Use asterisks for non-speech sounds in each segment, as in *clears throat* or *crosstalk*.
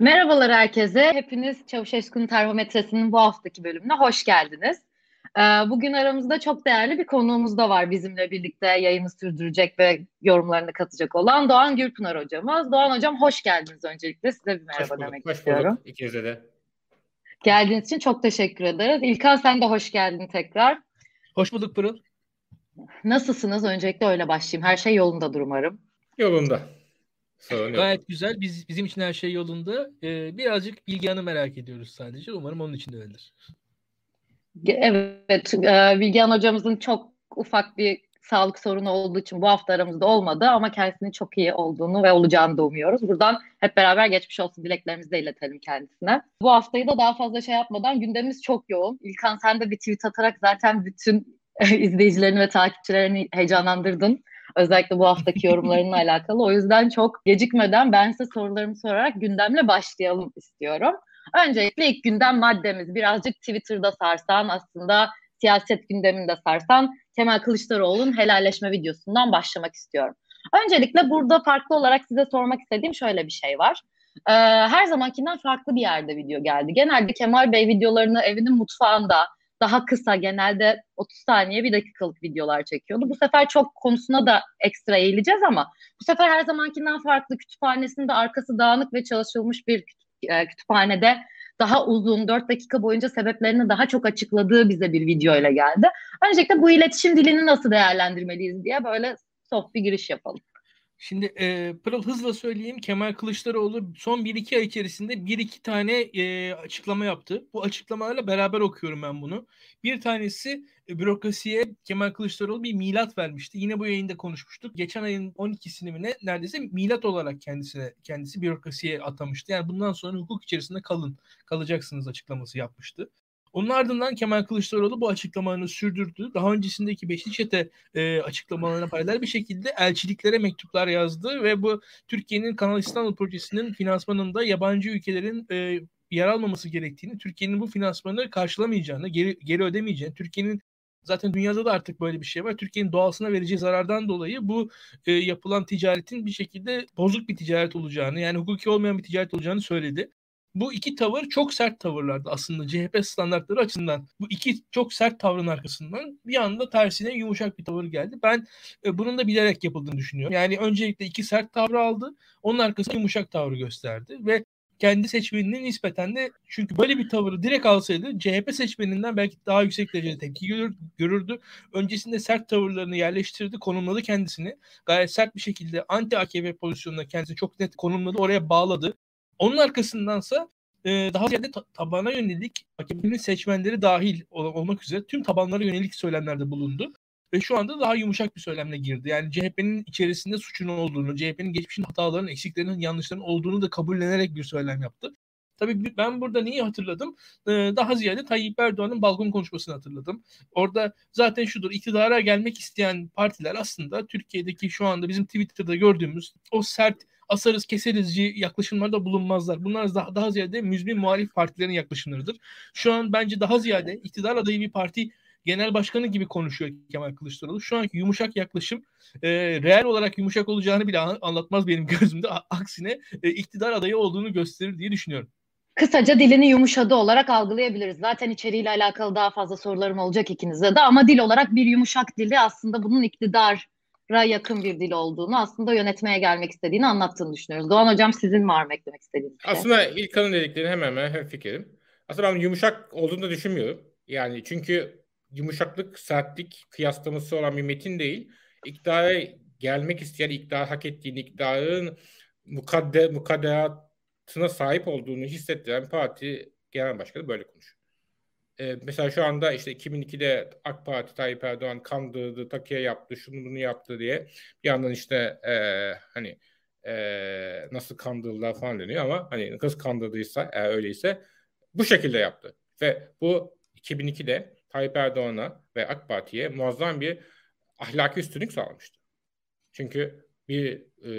Merhabalar herkese. Hepiniz Çavuşeşku'nun termometresinin bu haftaki bölümüne hoş geldiniz. Ee, bugün aramızda çok değerli bir konuğumuz da var bizimle birlikte yayını sürdürecek ve yorumlarını katacak olan Doğan Gürpınar hocamız. Doğan hocam hoş geldiniz öncelikle. Size bir merhaba hoş bulduk, demek hoş istiyorum. Bulduk. İkinize de. Geldiğiniz için çok teşekkür ederiz. İlkan sen de hoş geldin tekrar. Hoş bulduk Pırıl. Nasılsınız? Öncelikle öyle başlayayım. Her şey yolundadır umarım. Yolunda. Sorun Gayet yok. güzel. Biz bizim için her şey yolunda. Ee, birazcık Bilgehan'ı merak ediyoruz sadece. Umarım onun için de öyledir. Evet, e, Bilgehan hocamızın çok ufak bir sağlık sorunu olduğu için bu hafta aramızda olmadı ama kendisinin çok iyi olduğunu ve olacağını da umuyoruz. Buradan hep beraber geçmiş olsun dileklerimizi de iletelim kendisine. Bu haftayı da daha fazla şey yapmadan gündemimiz çok yoğun. İlkan sen de bir tweet atarak zaten bütün *laughs* izleyicilerini ve takipçilerini heyecanlandırdın. Özellikle bu haftaki *laughs* yorumlarınla alakalı. O yüzden çok gecikmeden ben size sorularımı sorarak gündemle başlayalım istiyorum. Öncelikle ilk gündem maddemiz birazcık Twitter'da sarsan aslında siyaset gündeminde sarsan Kemal Kılıçdaroğlu'nun helalleşme videosundan başlamak istiyorum. Öncelikle burada farklı olarak size sormak istediğim şöyle bir şey var. Ee, her zamankinden farklı bir yerde video geldi. Genelde Kemal Bey videolarını evinin mutfağında daha kısa genelde 30 saniye bir dakikalık videolar çekiyordu. Bu sefer çok konusuna da ekstra eğileceğiz ama bu sefer her zamankinden farklı kütüphanesinde arkası dağınık ve çalışılmış bir e, kütüphanede daha uzun 4 dakika boyunca sebeplerini daha çok açıkladığı bize bir video ile geldi. Öncelikle bu iletişim dilini nasıl değerlendirmeliyiz diye böyle soft bir giriş yapalım. Şimdi e, Pırıl hızla söyleyeyim. Kemal Kılıçdaroğlu son 1-2 ay içerisinde 1-2 tane e, açıklama yaptı. Bu açıklamalarla beraber okuyorum ben bunu. Bir tanesi e, bürokrasiye Kemal Kılıçdaroğlu bir milat vermişti. Yine bu yayında konuşmuştuk. Geçen ayın 12'sini mi ne neredeyse milat olarak kendisine kendisi bürokrasiye atamıştı. Yani bundan sonra hukuk içerisinde kalın, kalacaksınız açıklaması yapmıştı. Onun ardından Kemal Kılıçdaroğlu bu açıklamalarını sürdürdü. Daha öncesindeki Beşli Çete e, açıklamalarına paralel bir şekilde elçiliklere mektuplar yazdı ve bu Türkiye'nin Kanal İstanbul projesinin finansmanında yabancı ülkelerin e, yer almaması gerektiğini, Türkiye'nin bu finansmanı karşılamayacağını, geri, geri ödemeyeceğini, Türkiye'nin Zaten dünyada da artık böyle bir şey var. Türkiye'nin doğasına vereceği zarardan dolayı bu e, yapılan ticaretin bir şekilde bozuk bir ticaret olacağını yani hukuki olmayan bir ticaret olacağını söyledi. Bu iki tavır çok sert tavırlardı aslında CHP standartları açısından. Bu iki çok sert tavrın arkasından bir anda tersine yumuşak bir tavır geldi. Ben e, bunun da bilerek yapıldığını düşünüyorum. Yani öncelikle iki sert tavrı aldı. Onun arkasında yumuşak tavrı gösterdi ve kendi seçmeninin nispeten de çünkü böyle bir tavırı direkt alsaydı CHP seçmeninden belki daha yüksek derecede tepki görür, görürdü. Öncesinde sert tavırlarını yerleştirdi, konumladı kendisini. Gayet sert bir şekilde anti AKP pozisyonuna kendisini çok net konumladı, oraya bağladı. Onun arkasındansa e, daha ziyade ta- tabana yönelik AKP'nin seçmenleri dahil ol- olmak üzere tüm tabanlara yönelik söylemlerde bulundu. Ve şu anda daha yumuşak bir söylemle girdi. Yani CHP'nin içerisinde suçun olduğunu, CHP'nin geçmişin hatalarının, eksiklerinin, yanlışlarının olduğunu da kabullenerek bir söylem yaptı. Tabii ben burada neyi hatırladım? Ee, daha ziyade Tayyip Erdoğan'ın balkon konuşmasını hatırladım. Orada zaten şudur, iktidara gelmek isteyen partiler aslında Türkiye'deki şu anda bizim Twitter'da gördüğümüz o sert asarız keserizci yaklaşımlarda bulunmazlar. Bunlar daha, daha ziyade müzmin muhalif partilerin yaklaşımlarıdır. Şu an bence daha ziyade iktidar adayı bir parti genel başkanı gibi konuşuyor Kemal Kılıçdaroğlu. Şu anki yumuşak yaklaşım e, reel olarak yumuşak olacağını bile anlatmaz benim *laughs* gözümde. Aksine e, iktidar adayı olduğunu gösterir diye düşünüyorum. Kısaca dilini yumuşadı olarak algılayabiliriz. Zaten içeriğiyle alakalı daha fazla sorularım olacak ikinize de ama dil olarak bir yumuşak dili aslında bunun iktidar yakın bir dil olduğunu aslında yönetmeye gelmek istediğini anlattığını düşünüyoruz. Doğan Hocam sizin var mı eklemek istediğiniz şey? Aslında ilk kanın dediklerini hemen hemen hem fikrim. Aslında ben yumuşak olduğunu da düşünmüyorum. Yani çünkü yumuşaklık, sertlik kıyaslaması olan bir metin değil. İktidara gelmek isteyen, iktidar hak ettiğini, iktidarın mukadde, mukadderatına sahip olduğunu hissettiren parti genel başkanı böyle konuşuyor. Ee, mesela şu anda işte 2002'de AK Parti Tayyip Erdoğan kandırdı, takiye yaptı, şunu bunu yaptı diye bir yandan işte e, hani e, nasıl kandırdılar falan deniyor ama hani kız kandırdıysa eğer öyleyse bu şekilde yaptı. Ve bu 2002'de Tayyip Erdoğan'a ve AK Parti'ye muazzam bir ahlaki üstünlük sağlamıştı. Çünkü bir e,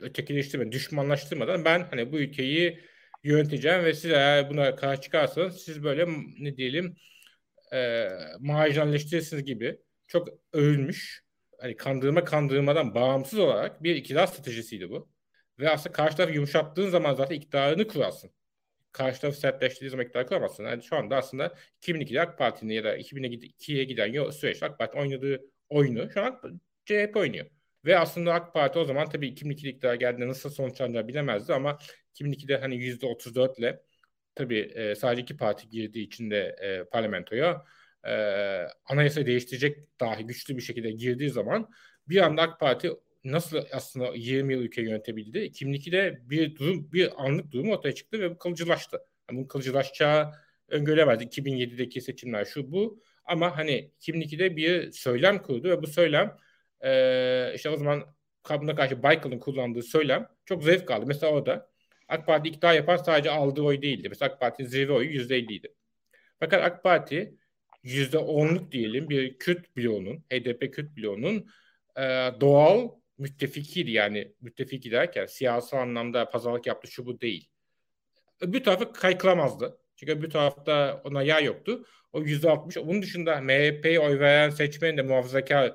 ötekileştirme, düşmanlaştırmadan ben hani bu ülkeyi yöneteceğim ve siz eğer buna karşı çıkarsanız siz böyle ne diyelim e, marjinalleştirirsiniz gibi çok övülmüş hani kandırma kandırmadan bağımsız olarak bir iktidar stratejisiydi bu. Ve aslında karşı tarafı yumuşattığın zaman zaten iktidarını kurarsın. Karşı tarafı sertleştirdiği zaman iktidarı kuramazsın. Yani şu anda aslında 2002'de AK Parti'nin ya da 2002'ye giden yol süreçte AK Parti oynadığı oyunu şu an CHP oynuyor. Ve aslında AK Parti o zaman tabii 2002'de iktidara geldiğinde nasıl sonuçlanacağını bilemezdi ama 2002'de hani %34 ile tabii e, sadece iki parti girdiği için de e, parlamentoya e, anayasayı değiştirecek dahi güçlü bir şekilde girdiği zaman bir anda AK Parti nasıl aslında 20 yıl ülke yönetebildi? 2002'de bir durum, bir anlık durum ortaya çıktı ve bu kalıcılaştı. Yani bunun kalıcılaşacağı öngörülemezdi. 2007'deki seçimler şu bu. Ama hani 2002'de bir söylem kurdu ve bu söylem e, işte o zaman kabına karşı Baykal'ın kullandığı söylem çok zevk aldı. Mesela orada AK Parti iktidar yapan sadece aldığı oy değildi. Mesela AK Parti'nin zirve oyu %50 idi. Fakat AK Parti %10'luk diyelim bir Kürt bloğunun, HDP Kürt bloğunun e, doğal müttefikiydi yani müttefiki derken siyasi anlamda pazarlık yaptı şu bu değil. Öbür tarafı kaykılamazdı. Çünkü öbür tarafta ona yer yoktu. O %60. Bunun dışında MHP'ye oy veren seçmenin de muhafazakar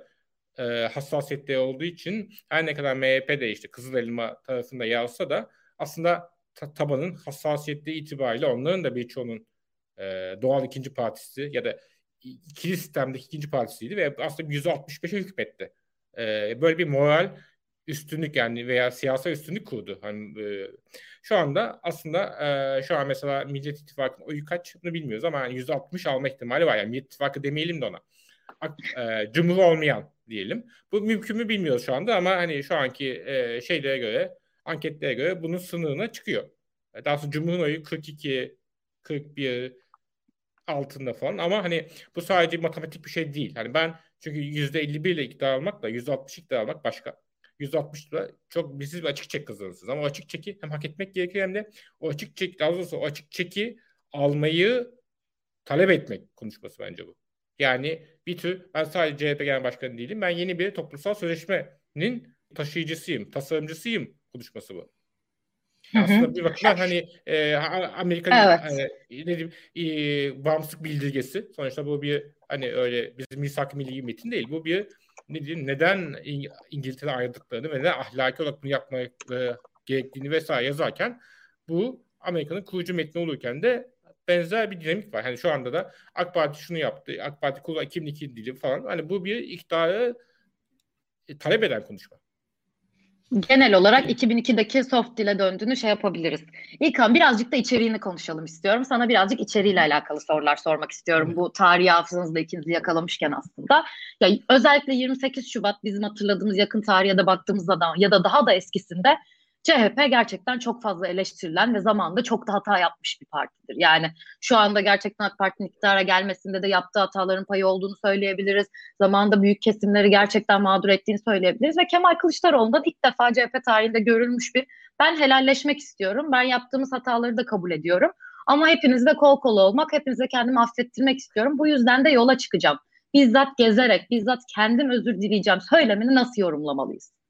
e, hassasiyetleri olduğu için her ne kadar MHP de işte Kızıl Elma tarafında yer da aslında ta- tabanın hassasiyetleri itibariyle onların da birçoğunun e, doğal ikinci partisi ya da ikili sistemdeki ikinci partisiydi ve aslında %65'e hükmetti. E, böyle bir moral üstünlük yani veya siyasal üstünlük kurdu. Hani e, şu anda aslında e, şu an mesela Millet İttifakı'nın oyu kaçını bilmiyoruz ama yani %60 alma ihtimali var. Yani Millet İttifakı demeyelim de ona. E, cumhur olmayan diyelim. Bu mümkün mü bilmiyoruz şu anda ama hani şu anki e, şeylere göre anketlere göre bunun sınırına çıkıyor. Daha sonra Cumhur'un oyu 42, 41 altında falan ama hani bu sadece matematik bir şey değil. Hani ben çünkü %51 ile iktidar almakla %60 iktidar almak başka. %60 ile çok bizsiz bir açık çek kazanırsınız. Ama açık çeki hem hak etmek gerekiyor hem de o açık çek, daha doğrusu o açık çeki almayı talep etmek konuşması bence bu. Yani bir tür ben sadece CHP Genel Başkanı değilim. Ben yeni bir toplumsal sözleşmenin taşıyıcısıyım, tasarımcısıyım konuşması bu. Aslında bir bakıma hani e, Amerika'nın evet. e, ne diyeyim, e, bağımsızlık bildirgesi. Sonuçta bu bir hani öyle bizim misak milli metin değil. Bu bir ne diyeyim, neden İngiltere ayrıldıklarını ve neden ahlaki olarak bunu yapmak e, gerektiğini vesaire yazarken bu Amerika'nın kurucu metni olurken de benzer bir dinamik var. Hani şu anda da AK Parti şunu yaptı. AK Parti kulu 2002 dili falan. Hani bu bir iktidarı e, talep eden konuşma. Genel olarak 2002'deki soft dile döndüğünü şey yapabiliriz. İlkan birazcık da içeriğini konuşalım istiyorum. Sana birazcık içeriğiyle alakalı sorular sormak istiyorum. Bu tarihi hafızanızda ikinizi yakalamışken aslında. Ya özellikle 28 Şubat bizim hatırladığımız yakın tarihe de baktığımızda da ya da daha da eskisinde CHP gerçekten çok fazla eleştirilen ve zamanında çok da hata yapmış bir partidir. Yani şu anda gerçekten AK Parti'nin iktidara gelmesinde de yaptığı hataların payı olduğunu söyleyebiliriz. Zamanında büyük kesimleri gerçekten mağdur ettiğini söyleyebiliriz ve Kemal Kılıçdaroğlu'ndan ilk defa CHP tarihinde görülmüş bir ben helalleşmek istiyorum. Ben yaptığımız hataları da kabul ediyorum. Ama hepinizle kol kola olmak, hepinize kendimi affettirmek istiyorum. Bu yüzden de yola çıkacağım. Bizzat gezerek, bizzat kendim özür dileyeceğim söylemini nasıl yorumlamalıyız?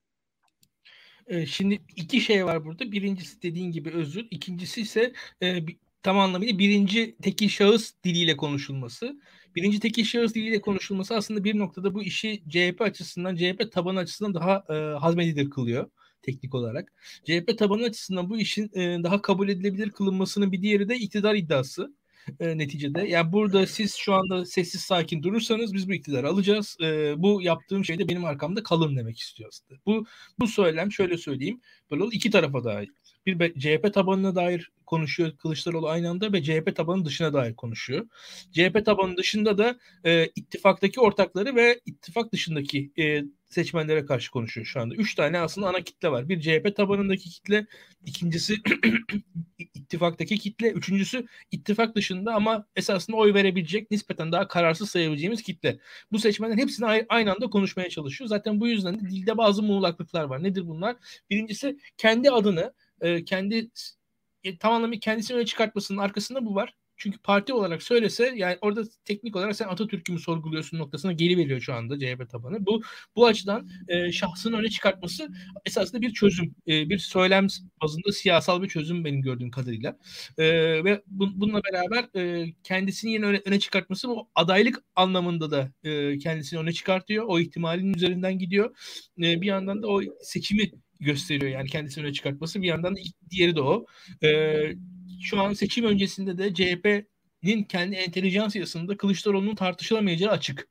Ee, şimdi iki şey var burada. Birincisi dediğin gibi özür. İkincisi ise e, tam anlamıyla birinci tekil şahıs diliyle konuşulması. Birinci tekil şahıs diliyle konuşulması aslında bir noktada bu işi CHP açısından, CHP tabanı açısından daha e, hazmedilir kılıyor teknik olarak. CHP tabanı açısından bu işin e, daha kabul edilebilir kılınmasının bir diğeri de iktidar iddiası e, neticede. Yani burada siz şu anda sessiz sakin durursanız biz bu iktidarı alacağız. E, bu yaptığım şey de benim arkamda kalın demek istiyor aslında. Bu, bu söylem şöyle söyleyeyim. Böyle iki tarafa dair. Bir CHP tabanına dair konuşuyor Kılıçdaroğlu aynı anda ve CHP tabanı dışına dair konuşuyor. CHP tabanı dışında da e, ittifaktaki ortakları ve ittifak dışındaki e, seçmenlere karşı konuşuyor şu anda. Üç tane aslında ana kitle var. Bir CHP tabanındaki kitle, ikincisi *clears throat* ittifaktaki kitle, üçüncüsü ittifak dışında ama esasında oy verebilecek nispeten daha kararsız sayabileceğimiz kitle. Bu seçmenler hepsini aynı anda konuşmaya çalışıyor. Zaten bu yüzden de dilde bazı muğlaklıklar var. Nedir bunlar? Birincisi kendi adını, e, kendi e, tamamen kendisini öne çıkartmasının arkasında bu var. Çünkü parti olarak söylese yani orada teknik olarak sen Atatürk'ü mü sorguluyorsun noktasına geri veriyor şu anda CHP tabanı. Bu bu açıdan e, şahsın öne çıkartması esasında bir çözüm. E, bir söylem bazında siyasal bir çözüm benim gördüğüm kadarıyla. E, ve bu, bununla beraber e, kendisini yine öne, öne çıkartması bu adaylık anlamında da e, kendisini öne çıkartıyor. O ihtimalin üzerinden gidiyor. E, bir yandan da o seçimi gösteriyor yani kendisini öne çıkartması. Bir yandan da diğeri de o. Ee, şu an seçim öncesinde de CHP'nin kendi entelijansiyasında Kılıçdaroğlu'nun tartışılamayacağı açık.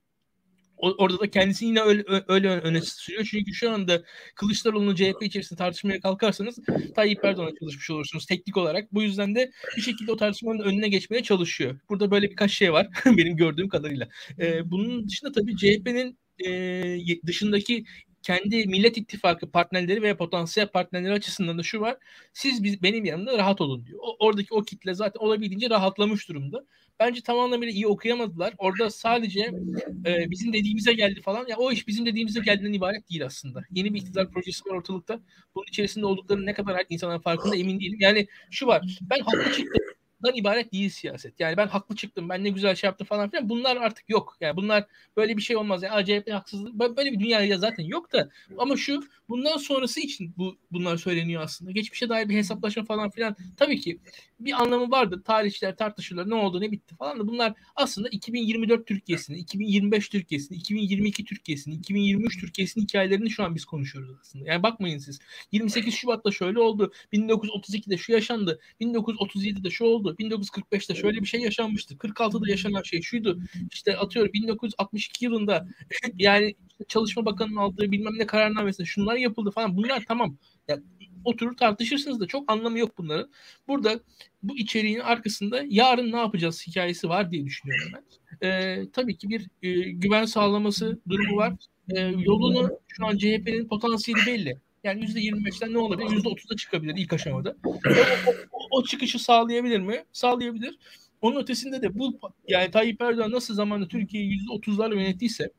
O, orada da kendisini yine öyle, öyle öne sürüyor. Çünkü şu anda Kılıçdaroğlu'nun CHP içerisinde tartışmaya kalkarsanız Tayyip Erdoğan'a çalışmış olursunuz teknik olarak. Bu yüzden de bir şekilde o tartışmanın önüne geçmeye çalışıyor. Burada böyle birkaç şey var *laughs* benim gördüğüm kadarıyla. Ee, bunun dışında tabii CHP'nin e, dışındaki kendi Millet İttifakı partnerleri veya potansiyel partnerleri açısından da şu var. Siz biz, benim yanımda rahat olun diyor. O, oradaki o kitle zaten olabildiğince rahatlamış durumda. Bence tamamen bile iyi okuyamadılar. Orada sadece e, bizim dediğimize geldi falan. Ya o iş bizim dediğimize geldiğinden ibaret değil aslında. Yeni bir iktidar projesi var ortalıkta. Bunun içerisinde oldukları ne kadar insanların farkında emin değilim. Yani şu var. Ben haklı çıktım dan ibaret değil siyaset. Yani ben haklı çıktım, ben ne güzel şey yaptım falan filan. Bunlar artık yok. Yani bunlar böyle bir şey olmaz. Yani ACP haksızlık böyle bir dünya zaten yok da. Ama şu bundan sonrası için bu bunlar söyleniyor aslında. Geçmişe dair bir hesaplaşma falan filan. Tabii ki bir anlamı vardır. Tarihçiler tartışırlar ne oldu ne bitti falan da bunlar aslında 2024 Türkiye'sini, 2025 Türkiye'sini, 2022 Türkiye'sini, 2023 Türkiye'sini hikayelerini şu an biz konuşuyoruz aslında. Yani bakmayın siz. 28 Şubat'ta şöyle oldu. 1932'de şu yaşandı. 1937'de şu oldu. 1945'te şöyle bir şey yaşanmıştı. 46'da yaşanan şey şuydu. İşte atıyorum 1962 yılında *laughs* yani Çalışma Bakanı'nın aldığı bilmem ne kararnamesinde şunlar yapıldı falan. Bunlar tamam. Yani oturur tartışırsınız da çok anlamı yok bunların. Burada bu içeriğin arkasında yarın ne yapacağız hikayesi var diye düşünüyorum ben. Ee, tabii ki bir e, güven sağlaması durumu var. Ee, yolunu şu an CHP'nin potansiyeli belli. Yani %25'ten ne olabilir? %30'a çıkabilir ilk aşamada. o, o, o çıkışı sağlayabilir mi? Sağlayabilir. Onun ötesinde de bu yani Tayyip Erdoğan nasıl zamanında Türkiye'yi %30'larla yönettiyse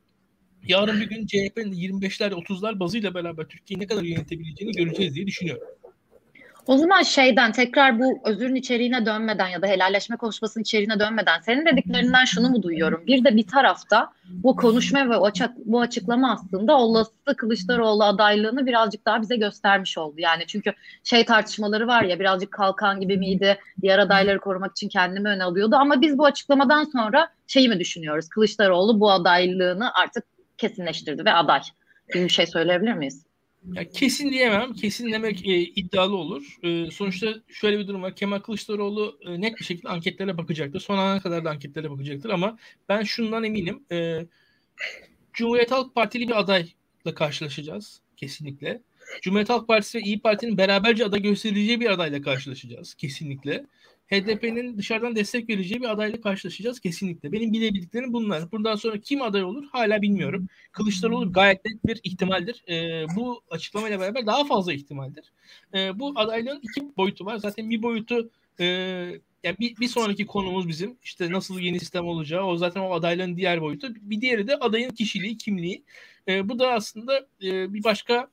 yarın bir gün CHP'nin 25'ler 30'lar bazıyla beraber Türkiye'yi ne kadar yönetebileceğini göreceğiz diye düşünüyorum. O zaman şeyden tekrar bu özürün içeriğine dönmeden ya da helalleşme konuşmasının içeriğine dönmeden senin dediklerinden şunu mu duyuyorum? Bir de bir tarafta bu konuşma ve bu açıklama aslında olası Kılıçdaroğlu adaylığını birazcık daha bize göstermiş oldu. Yani çünkü şey tartışmaları var ya birazcık kalkan gibi miydi? Diğer adayları korumak için kendimi öne alıyordu. Ama biz bu açıklamadan sonra şeyi mi düşünüyoruz? Kılıçdaroğlu bu adaylığını artık kesinleştirdi ve aday bir şey söyleyebilir miyiz? Ya kesin diyemem. Kesin demek e, iddialı olur. E, sonuçta şöyle bir durum var. Kemal Kılıçdaroğlu e, net bir şekilde anketlere bakacaktır. Son ana kadar da anketlere bakacaktır ama ben şundan eminim. E, Cumhuriyet Halk Partili bir adayla karşılaşacağız kesinlikle. Cumhuriyet Halk Partisi ve İyi Parti'nin beraberce aday gösterileceği bir adayla karşılaşacağız kesinlikle. HDP'nin dışarıdan destek vereceği bir adayla karşılaşacağız kesinlikle. Benim bilebildiklerim bunlar. Bundan sonra kim aday olur hala bilmiyorum. Kılıçdaroğlu gayet net bir ihtimaldir. E, bu açıklamayla beraber daha fazla ihtimaldir. E, bu adaylığın iki boyutu var. Zaten bir boyutu e, yani bir, bir sonraki konumuz bizim işte nasıl yeni sistem olacağı o zaten o adaylığın diğer boyutu. Bir diğeri de adayın kişiliği, kimliği. E, bu da aslında e, bir başka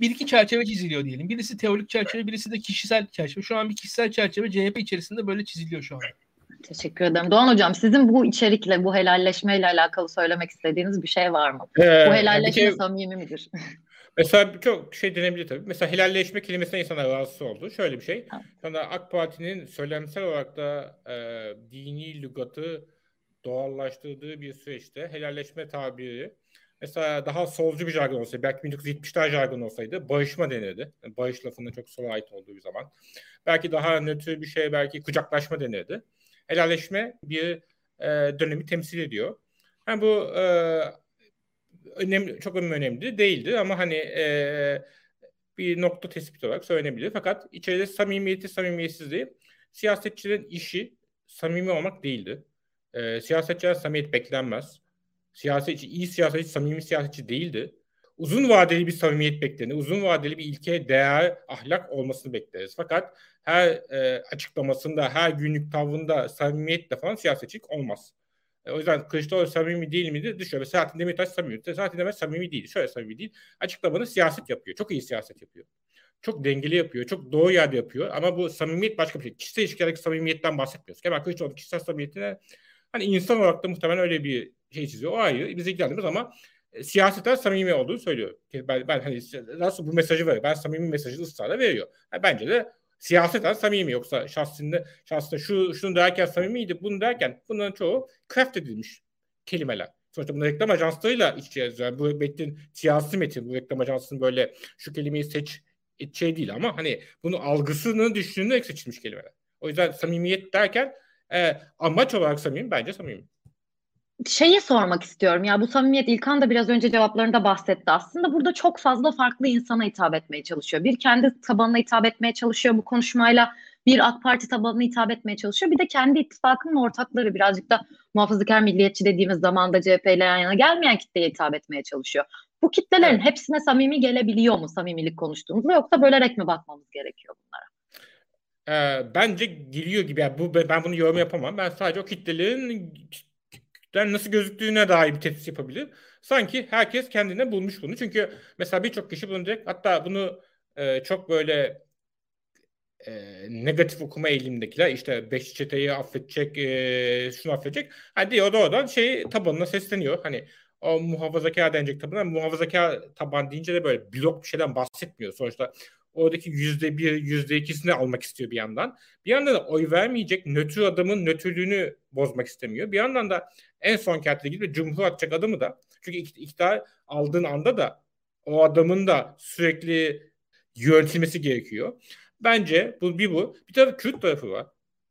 bir iki çerçeve çiziliyor diyelim. Birisi teorik çerçeve, birisi de kişisel çerçeve. Şu an bir kişisel çerçeve CHP içerisinde böyle çiziliyor şu an. Teşekkür ederim. Doğan Hocam sizin bu içerikle, bu helalleşmeyle alakalı söylemek istediğiniz bir şey var mı? Ee, bu helalleşme şey, samimi midir? *laughs* Mesela çok şey denebilir tabii. Mesela helalleşme kelimesine insanlar rahatsız oldu. Şöyle bir şey. Sonra AK Parti'nin söylemsel olarak da e, dini lügatı doğallaştırdığı bir süreçte helalleşme tabiri Mesela daha solcu bir jargon olsaydı, belki 1970'ler jargon olsaydı bağışma denirdi. Yani bağış lafının çok sola ait olduğu bir zaman. Belki daha nötr bir şey, belki kucaklaşma denirdi. Helalleşme bir e, dönemi temsil ediyor. Yani bu e, önemli, çok önemli değildi ama hani e, bir nokta tespit olarak söylenebilir. Fakat içeride samimiyeti, samimiyetsizliği siyasetçilerin işi samimi olmak değildi. E, siyasetçiler samimiyet beklenmez siyasetçi, iyi siyasetçi, samimi siyasetçi değildi. Uzun vadeli bir samimiyet beklenir. Uzun vadeli bir ilke, değer, ahlak olmasını bekleriz. Fakat her e, açıklamasında, her günlük tavrında samimiyetle falan siyasetçilik olmaz. E, o yüzden Kılıçdaroğlu samimi değil miydi? Ve Selahattin Demirtaş samimi. Selahattin Demirtaş samimi değil. Şöyle samimi değil. Açıklamanı siyaset yapıyor. Çok iyi siyaset yapıyor. Çok dengeli yapıyor. Çok doğru yerde yapıyor. Ama bu samimiyet başka bir şey. Kişisel ilişkilerdeki samimiyetten bahsetmiyoruz. Kemal Kılıçdaroğlu kişisel samimiyetine hani insan olarak da muhtemelen öyle bir şey çiziyor. O ayrı. Biz ilgilendirmez ama e, siyaseten samimi olduğunu söylüyor. Ben, ben hani nasıl bu mesajı veriyor. Ben samimi mesajı ısrarla veriyor. Yani bence de siyaseten samimi yoksa şahsında şahsında şu şunu derken samimiydi bunu derken bunların çoğu craft edilmiş kelimeler. Sonuçta bunu reklam ajanslarıyla iç içe yani bu metnin siyasi metin bu reklam ajansının böyle şu kelimeyi seç şey değil ama hani bunu algısını düşündüğünde seçilmiş kelimeler. O yüzden samimiyet derken e, amaç olarak samimi bence samimi. Şeyi sormak istiyorum ya bu samimiyet İlkan da biraz önce cevaplarında bahsetti aslında burada çok fazla farklı insana hitap etmeye çalışıyor. Bir kendi tabanına hitap etmeye çalışıyor bu konuşmayla bir AK Parti tabanına hitap etmeye çalışıyor. Bir de kendi ittifakının ortakları birazcık da muhafazakar milliyetçi dediğimiz zamanda CHP ile yan yana gelmeyen kitleye hitap etmeye çalışıyor. Bu kitlelerin evet. hepsine samimi gelebiliyor mu samimilik konuştuğumuzda yoksa bölerek mi bakmamız gerekiyor bunlara? Ee, bence geliyor gibi. Yani bu ben bunu yorum yapamam. Ben sadece o kitlelerin nasıl gözüktüğüne dair bir tesis yapabilir. Sanki herkes kendine bulmuş bunu. Çünkü mesela birçok kişi bunu direkt hatta bunu e, çok böyle e, negatif okuma eğilimindekiler işte beş çeteyi affedecek, e, şunu affedecek. Hadi o da oradan şey tabanına sesleniyor. Hani o muhafazakar denecek tabanına muhafazakar taban deyince de böyle blok bir şeyden bahsetmiyor. Sonuçta oradaki yüzde bir, yüzde ikisini almak istiyor bir yandan. Bir yandan da oy vermeyecek nötr adamın nötrlüğünü bozmak istemiyor. Bir yandan da en son kertle gibi cumhur atacak adamı da çünkü iktidar aldığın anda da o adamın da sürekli yönetilmesi gerekiyor. Bence bu bir bu. Bir tarafı Kürt tarafı var.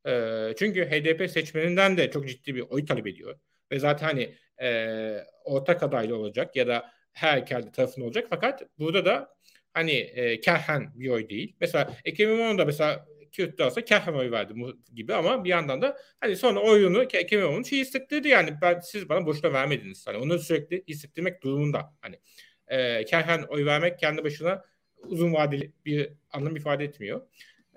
E, çünkü HDP seçmeninden de çok ciddi bir oy talep ediyor. Ve zaten hani e, ortak adaylı olacak ya da her kendi tarafında olacak. Fakat burada da hani e, kerhen bir oy değil. Mesela Ekrem İmamoğlu da mesela Kürt'te olsa kerhen oy verdi gibi ama bir yandan da hani sonra oyunu Ekrem İmamoğlu'nun şey hissettirdi yani ben siz bana boşuna vermediniz. Hani onu sürekli hissettirmek durumunda. Hani e, kerhen oy vermek kendi başına uzun vadeli bir anlam ifade etmiyor.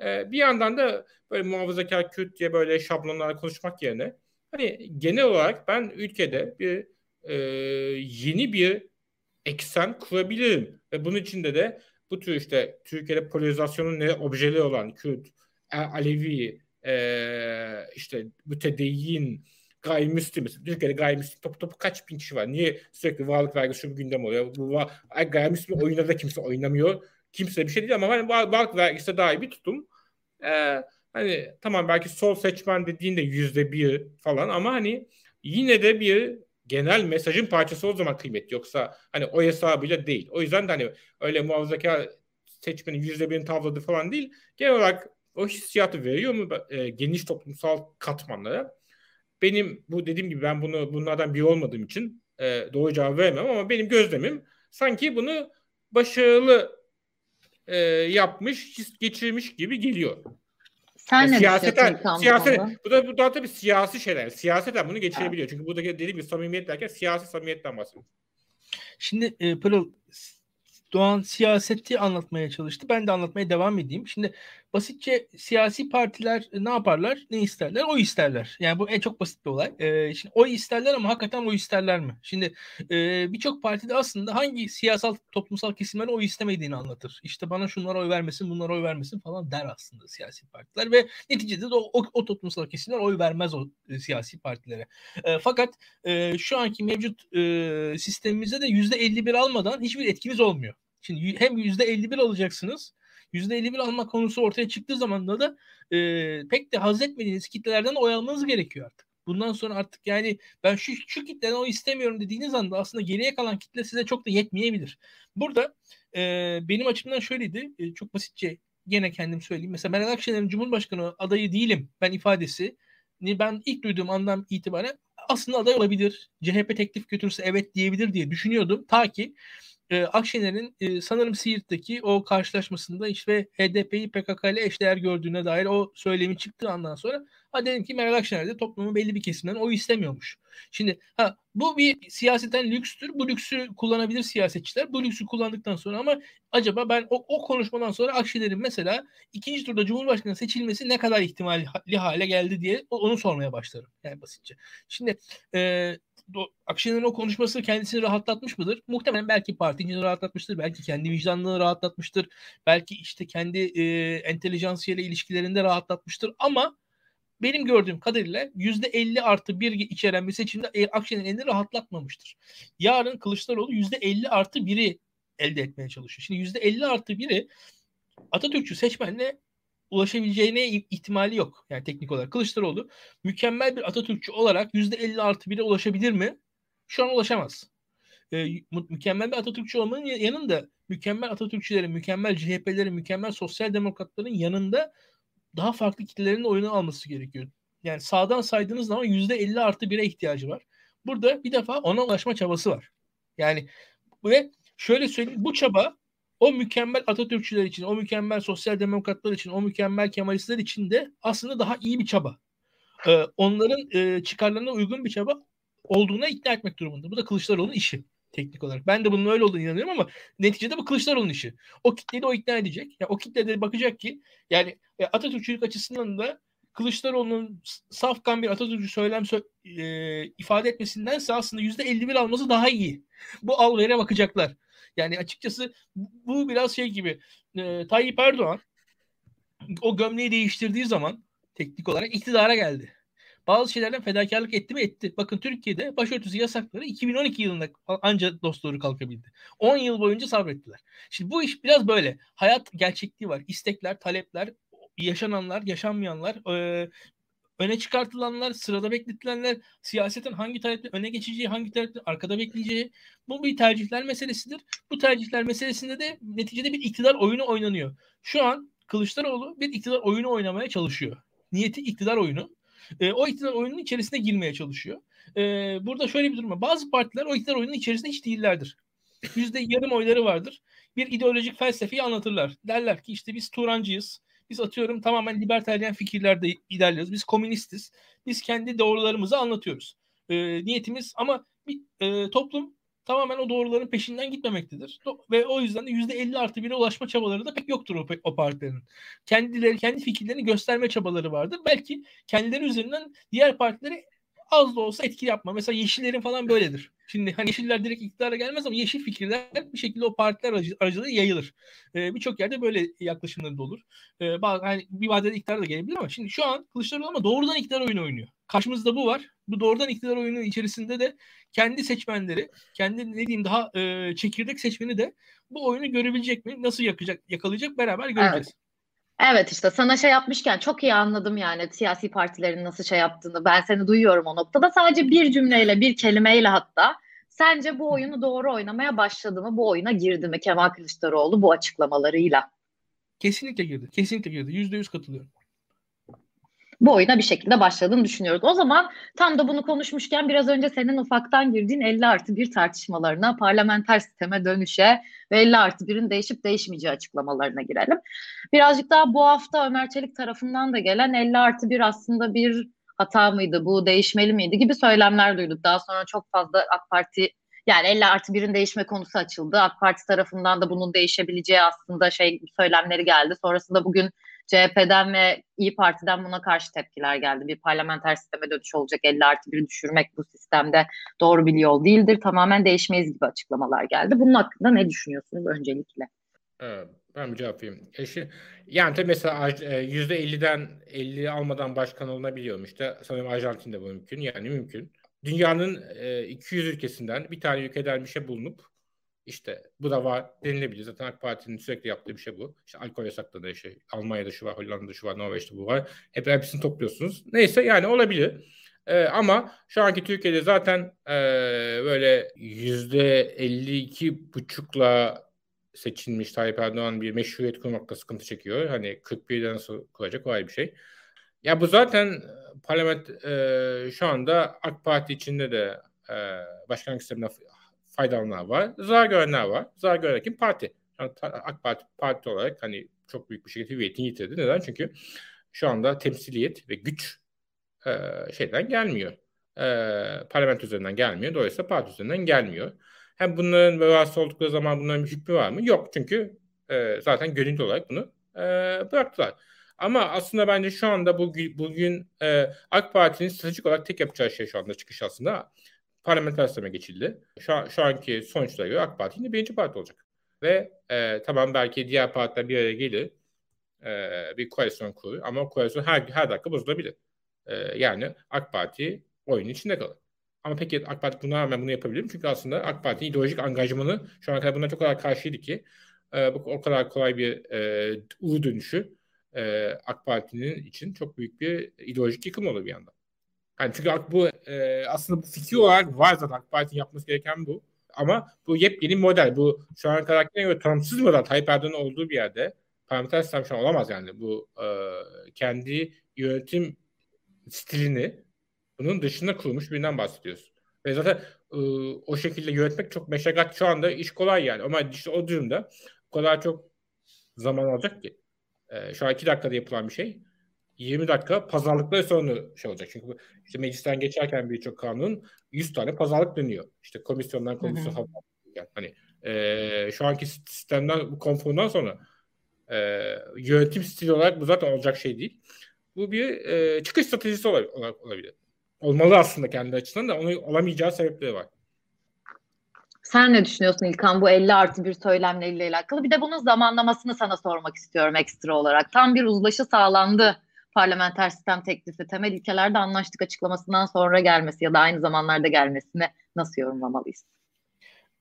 E, bir yandan da böyle muhafazakar Kürt diye böyle şablonlarla konuşmak yerine hani genel olarak ben ülkede bir e, yeni bir eksen kurabilirim. Ve bunun içinde de bu tür işte Türkiye'de polarizasyonun ne objeleri olan Kürt, Alevi, e, işte mütedeyyin, gayrimüslim mesela. Türkiye'de gayrimüslim topu topu kaç bin kişi var? Niye sürekli varlık vergisi şu gündem oluyor? Bu gayrimüslim oyunda da kimse oynamıyor. Kimse bir şey değil ama hani varlık vergisi daha iyi bir tutum. Ee, hani tamam belki sol seçmen dediğinde yüzde bir falan ama hani yine de bir genel mesajın parçası o zaman kıymetli. Yoksa hani o hesabıyla değil. O yüzden de hani öyle muhafazakar seçmenin yüzde birini tavladı falan değil. Genel olarak o hissiyatı veriyor mu e, geniş toplumsal katmanlara? Benim bu dediğim gibi ben bunu bunlardan biri olmadığım için e, doğru cevap veremem ama benim gözlemim sanki bunu başarılı e, yapmış, geçirmiş gibi geliyor. Sen yani ne siyaseten, siyaset, bu da, bu da tabii siyasi şeyler. Siyaseten bunu geçirebiliyor. Çünkü buradaki dediğim gibi samimiyet derken siyasi samimiyetten bahsediyoruz. Şimdi e, Pırıl Doğan siyaseti anlatmaya çalıştı. Ben de anlatmaya devam edeyim. Şimdi basitçe siyasi partiler ne yaparlar? Ne isterler? O isterler. Yani bu en çok basit bir olay. Ee, şimdi oy isterler ama hakikaten o isterler mi? Şimdi e, birçok partide aslında hangi siyasal toplumsal kesimlerin oy istemediğini anlatır. İşte bana şunlara oy vermesin, bunlara oy vermesin falan der aslında siyasi partiler ve neticede de o, o, o toplumsal kesimler oy vermez o e, siyasi partilere. E, fakat e, şu anki mevcut e, sistemimizde de %51 almadan hiçbir etkiniz olmuyor. Şimdi hem %51 alacaksınız %51 alma konusu ortaya çıktığı zaman da e, pek de haz etmediğiniz kitlelerden oy almanız gerekiyor artık. Bundan sonra artık yani ben şu, şu kitleden o istemiyorum dediğiniz anda aslında geriye kalan kitle size çok da yetmeyebilir. Burada e, benim açımdan şöyleydi. E, çok basitçe gene kendim söyleyeyim. Mesela Meral Akşener'in Cumhurbaşkanı adayı değilim ben ifadesi ben ilk duyduğum andan itibaren aslında aday olabilir. CHP teklif götürürse evet diyebilir diye düşünüyordum. Ta ki e, Akşener'in e, sanırım Siirt'teki o karşılaşmasında işte HDP'yi PKK ile eşdeğer gördüğüne dair o söylemi çıktığı andan sonra ha dedim ki Meral Akşener de toplumun belli bir kesiminden oy istemiyormuş. Şimdi ha bu bir siyaseten lükstür. Bu lüksü kullanabilir siyasetçiler. Bu lüksü kullandıktan sonra ama acaba ben o, o konuşmadan sonra Akşener'in mesela ikinci turda Cumhurbaşkanı seçilmesi ne kadar ihtimalli hale geldi diye onu sormaya başlarım. Yani basitçe. Şimdi e, Akşener'in o konuşması kendisini rahatlatmış mıdır? Muhtemelen belki partisini rahatlatmıştır. Belki kendi vicdanını rahatlatmıştır. Belki işte kendi e, entelijansiyeli ilişkilerinde rahatlatmıştır. Ama benim gördüğüm kadarıyla %50 artı 1 içeren bir seçimde e, Akşener'in elini rahatlatmamıştır. Yarın Kılıçdaroğlu %50 artı 1'i elde etmeye çalışıyor. Şimdi %50 artı 1'i Atatürkçü seçmenle ulaşabileceğine ihtimali yok. Yani teknik olarak. Kılıçdaroğlu mükemmel bir Atatürkçü olarak %50 artı 1'e ulaşabilir mi? Şu an ulaşamaz. Ee, mükemmel bir Atatürkçü olmanın yanında mükemmel Atatürkçülerin, mükemmel CHP'lerin, mükemmel sosyal demokratların yanında daha farklı kitlelerin oyunu alması gerekiyor. Yani sağdan saydığınız zaman %50 artı 1'e ihtiyacı var. Burada bir defa ona ulaşma çabası var. Yani ve şöyle söyleyeyim bu çaba o mükemmel Atatürkçüler için, o mükemmel sosyal demokratlar için, o mükemmel Kemalistler için de aslında daha iyi bir çaba. Ee, onların e, çıkarlarına uygun bir çaba olduğuna ikna etmek durumunda. Bu da Kılıçdaroğlu'nun işi teknik olarak. Ben de bunun öyle olduğunu inanıyorum ama neticede bu Kılıçdaroğlu'nun işi. O kitleyi de o ikna edecek. Yani o kitle bakacak ki yani e, Atatürkçülük açısından da Kılıçdaroğlu'nun safkan bir Atatürkçü söylem sö- e, ifade etmesindense aslında yüzde 51 alması daha iyi. Bu al vere bakacaklar. Yani açıkçası bu biraz şey gibi e, Tayyip Erdoğan o gömleği değiştirdiği zaman teknik olarak iktidara geldi. Bazı şeylerden fedakarlık etti mi etti. Bakın Türkiye'de başörtüsü yasakları 2012 yılında ancak dosdoğru kalkabildi. 10 yıl boyunca sabrettiler. Şimdi bu iş biraz böyle. Hayat gerçekliği var. İstekler, talepler, yaşananlar, yaşanmayanlar, e, öne çıkartılanlar, sırada bekletilenler, siyasetin hangi talepte öne geçeceği, hangi talepte arkada bekleyeceği bu bir tercihler meselesidir. Bu tercihler meselesinde de neticede bir iktidar oyunu oynanıyor. Şu an Kılıçdaroğlu bir iktidar oyunu oynamaya çalışıyor. Niyeti iktidar oyunu. E, o iktidar oyunun içerisine girmeye çalışıyor. E, burada şöyle bir durum var. Bazı partiler o iktidar oyunun içerisinde hiç değillerdir. Yüzde yarım oyları vardır. Bir ideolojik felsefeyi anlatırlar. Derler ki işte biz Turancıyız biz atıyorum tamamen libertaryen fikirlerde ilerliyoruz. Biz komünistiz. Biz kendi doğrularımızı anlatıyoruz. E, niyetimiz ama bir e, toplum tamamen o doğruların peşinden gitmemektedir. Ve o yüzden de %50 artı 1'e ulaşma çabaları da pek yoktur o, o partilerin. Kendileri, kendi fikirlerini gösterme çabaları vardır. Belki kendileri üzerinden diğer partileri az da olsa etki yapma. Mesela Yeşillerin falan böyledir. Şimdi hani Yeşiller direkt iktidara gelmez ama Yeşil fikirler bir şekilde o partiler aracılığıyla yayılır. Ee, Birçok yerde böyle yaklaşımları da olur. Ee, bazı, hani bir vadede iktidara da gelebilir ama şimdi şu an Kılıçdaroğlu ama doğrudan iktidar oyunu oynuyor. Karşımızda bu var. Bu doğrudan iktidar oyunu içerisinde de kendi seçmenleri, kendi ne diyeyim daha e, çekirdek seçmeni de bu oyunu görebilecek mi? Nasıl yakacak, yakalayacak beraber göreceğiz. Evet. Evet işte sana şey yapmışken çok iyi anladım yani siyasi partilerin nasıl şey yaptığını. Ben seni duyuyorum o noktada. Sadece bir cümleyle, bir kelimeyle hatta. Sence bu oyunu doğru oynamaya başladı mı? Bu oyuna girdi mi Kemal Kılıçdaroğlu bu açıklamalarıyla? Kesinlikle girdi. Kesinlikle girdi. Yüzde yüz katılıyorum bu oyuna bir şekilde başladığını düşünüyoruz. O zaman tam da bunu konuşmuşken biraz önce senin ufaktan girdiğin 50 artı 1 tartışmalarına, parlamenter sisteme dönüşe ve 50 artı 1'in değişip değişmeyeceği açıklamalarına girelim. Birazcık daha bu hafta Ömer Çelik tarafından da gelen 50 artı 1 aslında bir hata mıydı, bu değişmeli miydi gibi söylemler duyduk. Daha sonra çok fazla AK Parti yani 50 artı 1'in değişme konusu açıldı. AK Parti tarafından da bunun değişebileceği aslında şey söylemleri geldi. Sonrasında bugün CHP'den ve İyi Parti'den buna karşı tepkiler geldi. Bir parlamenter sisteme dönüş olacak 50 artı 1 düşürmek bu sistemde doğru bir yol değildir. Tamamen değişmeyiz gibi açıklamalar geldi. Bunun hakkında ne düşünüyorsunuz öncelikle? Ben bir cevap vereyim. E yani tabii mesela %50'den e, 50 almadan başkan olunabiliyor işte. Sanırım Arjantin'de bu mümkün. Yani mümkün. Dünyanın 200 e, ülkesinden bir tane ülkeden bir şey bulunup işte bu da var denilebilir. Zaten AK Parti'nin sürekli yaptığı bir şey bu. İşte alkol yasakladığı şey. Almanya'da şu var, Hollanda'da şu var, Norveç'te bu var. Hep hepsini topluyorsunuz. Neyse yani olabilir. Ee, ama şu anki Türkiye'de zaten e, böyle yüzde 52 buçukla seçilmiş Tayyip Erdoğan bir meşruiyet kurmakta sıkıntı çekiyor. Hani 41'den nasıl kuracak o ayrı bir şey. Ya bu zaten parlament e, şu anda AK Parti içinde de e, başkanlık sistemine faydalananlar var. Zarar görenler var. Zarar gören kim? Parti. Yani AK Parti parti olarak hani çok büyük bir şekilde hüviyetini yitirdi. Neden? Çünkü şu anda temsiliyet ve güç e, şeyden gelmiyor. E, parlamento üzerinden gelmiyor. Dolayısıyla parti üzerinden gelmiyor. Hem bunların rahatsız oldukları zaman bunların bir hükmü var mı? Yok. Çünkü e, zaten gönüllü olarak bunu e, bıraktılar. Ama aslında bence şu anda bugün, bugün e, AK Parti'nin stratejik olarak tek yapacağı şey şu anda çıkış aslında parlamenter sisteme geçildi. Şu, an, şu anki sonuçlara göre AK Parti yine birinci parti olacak. Ve e, tamam belki diğer partiler bir araya gelir e, bir koalisyon kurur ama koalisyon her, her dakika bozulabilir. E, yani AK Parti oyunun içinde kalır. Ama peki AK Parti buna rağmen bunu yapabilir mi? Çünkü aslında AK Parti'nin ideolojik angajmanı şu ana kadar buna çok kadar karşıydı ki e, bu o kadar kolay bir e, U dönüşü e, AK Parti'nin için çok büyük bir ideolojik yıkım olur bir yandan. Yani çünkü bu e, aslında bu fikir olarak var zaten AK Parti'nin yapması gereken bu. ama bu yepyeni model. Bu şu an karakterine göre tanımsız model. Tayyip Erdoğan'ın olduğu bir yerde parlamenter sistem şu an olamaz yani. Bu e, kendi yönetim stilini bunun dışında kurmuş birinden bahsediyoruz. Ve zaten e, o şekilde yönetmek çok meşakkat. Şu anda iş kolay yani. Ama işte o durumda o kadar çok zaman alacak ki. E, şu an iki dakikada yapılan bir şey 20 dakika pazarlıkları sonu şey olacak. Çünkü işte meclisten geçerken birçok kanun 100 tane pazarlık dönüyor. İşte komisyondan komisyon falan. Yani hani e, şu anki sistemden konforundan sonra e, yönetim stili olarak bu zaten olacak şey değil. Bu bir e, çıkış stratejisi olabilir. Olmalı aslında kendi açısından da onu olamayacağı sebepleri var. Sen ne düşünüyorsun İlkan bu 50 artı bir söylemleriyle alakalı? Bir de bunun zamanlamasını sana sormak istiyorum ekstra olarak. Tam bir uzlaşı sağlandı parlamenter sistem teklifi temel ilkelerde anlaştık açıklamasından sonra gelmesi ya da aynı zamanlarda gelmesini nasıl yorumlamalıyız?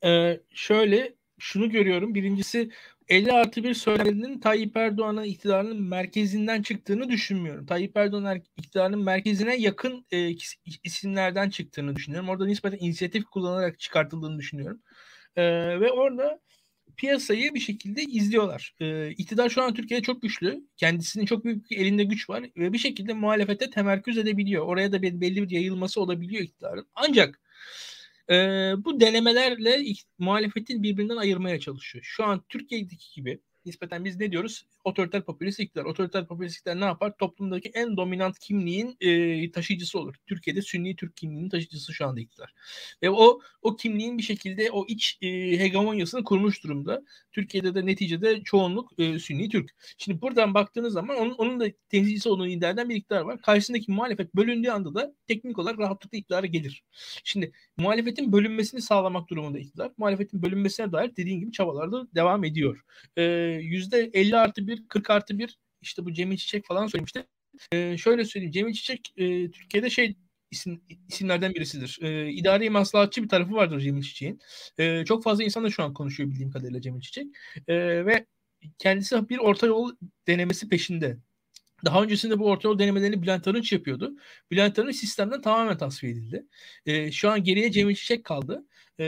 Ee, şöyle şunu görüyorum. Birincisi 50 artı bir söyleminin Tayyip Erdoğan'ın iktidarının merkezinden çıktığını düşünmüyorum. Tayyip Erdoğan iktidarının merkezine yakın e, isimlerden çıktığını düşünüyorum. Orada nispeten inisiyatif kullanarak çıkartıldığını düşünüyorum. E, ve orada piyasayı bir şekilde izliyorlar. E, iktidar şu an Türkiye'de çok güçlü. Kendisinin çok büyük elinde güç var ve bir şekilde muhalefete temerküz edebiliyor. Oraya da belli bir yayılması olabiliyor iktidarın. Ancak e, bu denemelerle muhalefetin birbirinden ayırmaya çalışıyor. Şu an Türkiye'deki gibi nispeten biz ne diyoruz? Otoriter popülist iktidar. Otoriter popülist iktidar ne yapar? Toplumdaki en dominant kimliğin e, taşıyıcısı olur. Türkiye'de Sünni Türk kimliğinin taşıyıcısı şu anda iktidar. Ve o o kimliğin bir şekilde o iç e, hegemonyasını kurmuş durumda. Türkiye'de de neticede çoğunluk e, Sünni Türk. Şimdi buradan baktığınız zaman onun, onun da temsilcisi olduğunu iddia eden bir iktidar var. Karşısındaki muhalefet bölündüğü anda da teknik olarak rahatlıkla iktidara gelir. Şimdi muhalefetin bölünmesini sağlamak durumunda iktidar. Muhalefetin bölünmesine dair dediğin gibi çabalar da devam ediyor. Ee, %50 artı 1, 40 artı 1 işte bu Cemil Çiçek falan söylemişti. Ee, şöyle söyleyeyim. Cemil Çiçek e, Türkiye'de şey isim, isimlerden birisidir. E, idari maslahatçı bir tarafı vardır Cemil Çiçek'in. E, çok fazla insan da şu an konuşuyor bildiğim kadarıyla Cemil Çiçek. E, ve kendisi bir orta yol denemesi peşinde. Daha öncesinde bu orta yol denemelerini Bülent Arınç yapıyordu. Bülent Arınç sistemden tamamen tasfiye edildi. E, şu an geriye Cemil Çiçek kaldı. E,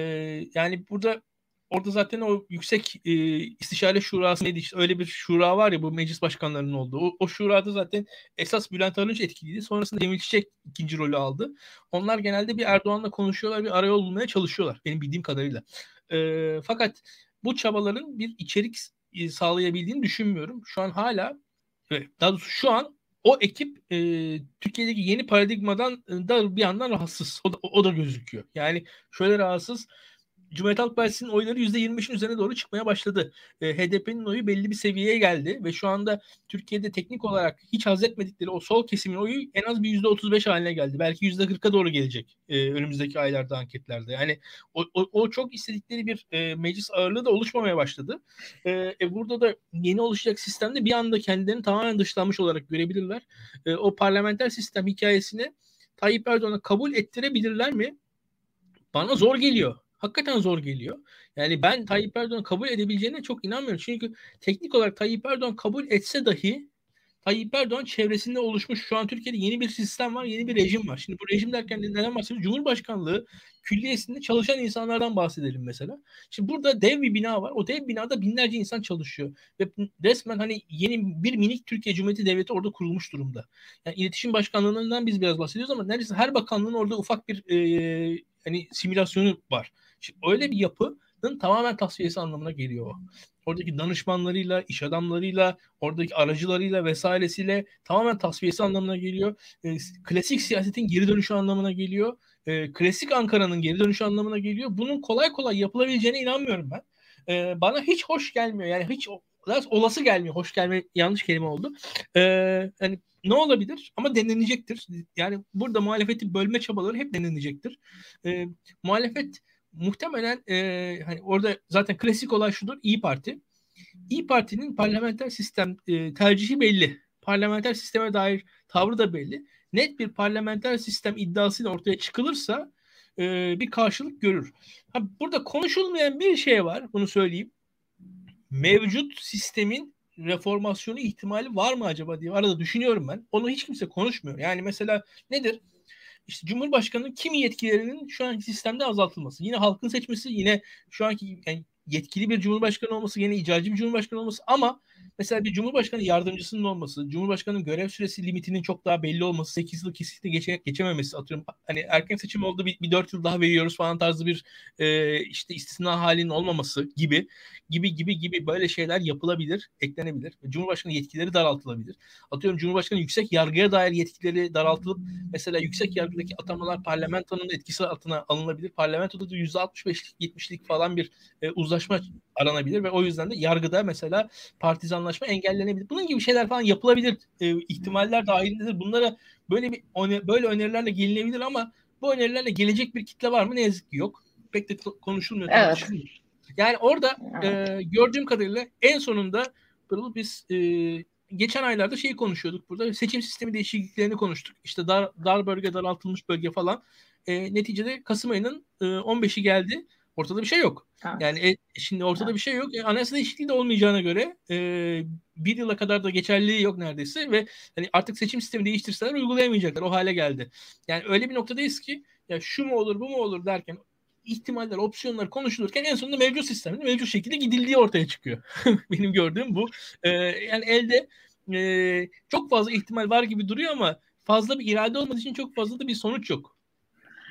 yani burada orada zaten o yüksek e, istişare şurası neydi işte öyle bir şura var ya bu meclis başkanlarının olduğu. O, o şurada zaten esas Bülent Arınç etkiliydi. Sonrasında Cemil Çiçek ikinci rolü aldı. Onlar genelde bir Erdoğan'la konuşuyorlar, bir arayol bulmaya çalışıyorlar benim bildiğim kadarıyla. E, fakat bu çabaların bir içerik e, sağlayabildiğini düşünmüyorum. Şu an hala daha doğrusu şu an o ekip e, Türkiye'deki yeni paradigmadan da bir yandan rahatsız. O da, o da gözüküyor. Yani şöyle rahatsız. Cumhuriyet Halk Partisi'nin oyları %25'in üzerine doğru çıkmaya başladı. E, HDP'nin oyu belli bir seviyeye geldi ve şu anda Türkiye'de teknik olarak hiç haz etmedikleri o sol kesimin oyu en az bir %35 haline geldi. Belki %40'a doğru gelecek e, önümüzdeki aylarda anketlerde. Yani o, o, o çok istedikleri bir e, meclis ağırlığı da oluşmamaya başladı. E, e, burada da yeni oluşacak sistemde bir anda kendilerini tamamen dışlanmış olarak görebilirler. E, o parlamenter sistem hikayesini Tayyip Erdoğan'a kabul ettirebilirler mi? Bana zor geliyor hakikaten zor geliyor. Yani ben Tayyip Erdoğan kabul edebileceğine çok inanmıyorum. Çünkü teknik olarak Tayyip Erdoğan kabul etse dahi Tayyip Erdoğan çevresinde oluşmuş şu an Türkiye'de yeni bir sistem var, yeni bir rejim var. Şimdi bu rejim derken neden bahsediyoruz? Cumhurbaşkanlığı külliyesinde çalışan insanlardan bahsedelim mesela. Şimdi burada dev bir bina var. O dev binada binlerce insan çalışıyor. Ve resmen hani yeni bir minik Türkiye Cumhuriyeti Devleti orada kurulmuş durumda. Yani iletişim başkanlığından biz biraz bahsediyoruz ama neredeyse her bakanlığın orada ufak bir e, hani simülasyonu var. Şimdi öyle bir yapının tamamen tasfiyesi anlamına geliyor. Oradaki danışmanlarıyla, iş adamlarıyla, oradaki aracılarıyla vesairesiyle tamamen tasfiyesi anlamına geliyor. E, klasik siyasetin geri dönüşü anlamına geliyor. E, klasik Ankara'nın geri dönüşü anlamına geliyor. Bunun kolay kolay yapılabileceğine inanmıyorum ben. E, bana hiç hoş gelmiyor. Yani hiç olası gelmiyor. Hoş gelme yanlış kelime oldu. E, yani ne olabilir? Ama denenecektir. Yani burada muhalefeti bölme çabaları hep denenecektir. E, muhalefet muhtemelen e, hani orada zaten klasik olay şudur İyi Parti. İyi Parti'nin parlamenter sistem e, tercihi belli. Parlamenter sisteme dair tavrı da belli. Net bir parlamenter sistem iddiasıyla ortaya çıkılırsa e, bir karşılık görür. Ha, burada konuşulmayan bir şey var. Bunu söyleyeyim. Mevcut sistemin reformasyonu ihtimali var mı acaba diye arada düşünüyorum ben. Onu hiç kimse konuşmuyor. Yani mesela nedir? İşte Cumhurbaşkanı'nın kimi yetkilerinin şu anki sistemde azaltılması. Yine halkın seçmesi, yine şu anki yani yetkili bir cumhurbaşkanı olması, yine icracı bir cumhurbaşkanı olması ama mesela bir cumhurbaşkanı yardımcısının olması, cumhurbaşkanının görev süresi limitinin çok daha belli olması, 8 yıl kesinlikle geçe, geçememesi atıyorum. Hani erken seçim oldu bir, bir 4 yıl daha veriyoruz falan tarzı bir e, işte istisna halinin olmaması gibi gibi gibi gibi böyle şeyler yapılabilir, eklenebilir. Cumhurbaşkanı yetkileri daraltılabilir. Atıyorum Cumhurbaşkanı yüksek yargıya dair yetkileri daraltılıp mesela yüksek yargıdaki atamalar parlamentonun etkisi altına alınabilir. Parlamentoda da %65'lik 70'lik falan bir e, uzlaşma aranabilir ve o yüzden de yargıda mesela partizanlaşma engellenebilir. Bunun gibi şeyler falan yapılabilir. E, ihtimaller dahilindedir. Bunlara böyle bir böyle önerilerle gelinebilir ama bu önerilerle gelecek bir kitle var mı? Ne yazık ki yok. Pek de konuşulmuyor, evet. Yani orada evet. e, gördüğüm kadarıyla en sonunda biz e, geçen aylarda şeyi konuşuyorduk burada. Seçim sistemi değişikliklerini konuştuk. İşte dar, dar bölge, daraltılmış bölge falan. E, neticede Kasım ayının e, 15'i geldi. Ortada bir şey yok. Evet. Yani e, şimdi ortada evet. bir şey yok. E, anayasa değişikliği de olmayacağına göre e, bir yıla kadar da geçerliliği yok neredeyse ve hani artık seçim sistemi değiştirseler uygulayamayacaklar. O hale geldi. Yani öyle bir noktadayız ki ya şu mu olur bu mu olur derken ihtimaller, opsiyonlar konuşulurken en sonunda mevcut sistemin mevcut şekilde gidildiği ortaya çıkıyor. *laughs* Benim gördüğüm bu. Ee, yani elde e, çok fazla ihtimal var gibi duruyor ama fazla bir irade olmadığı için çok fazla da bir sonuç yok.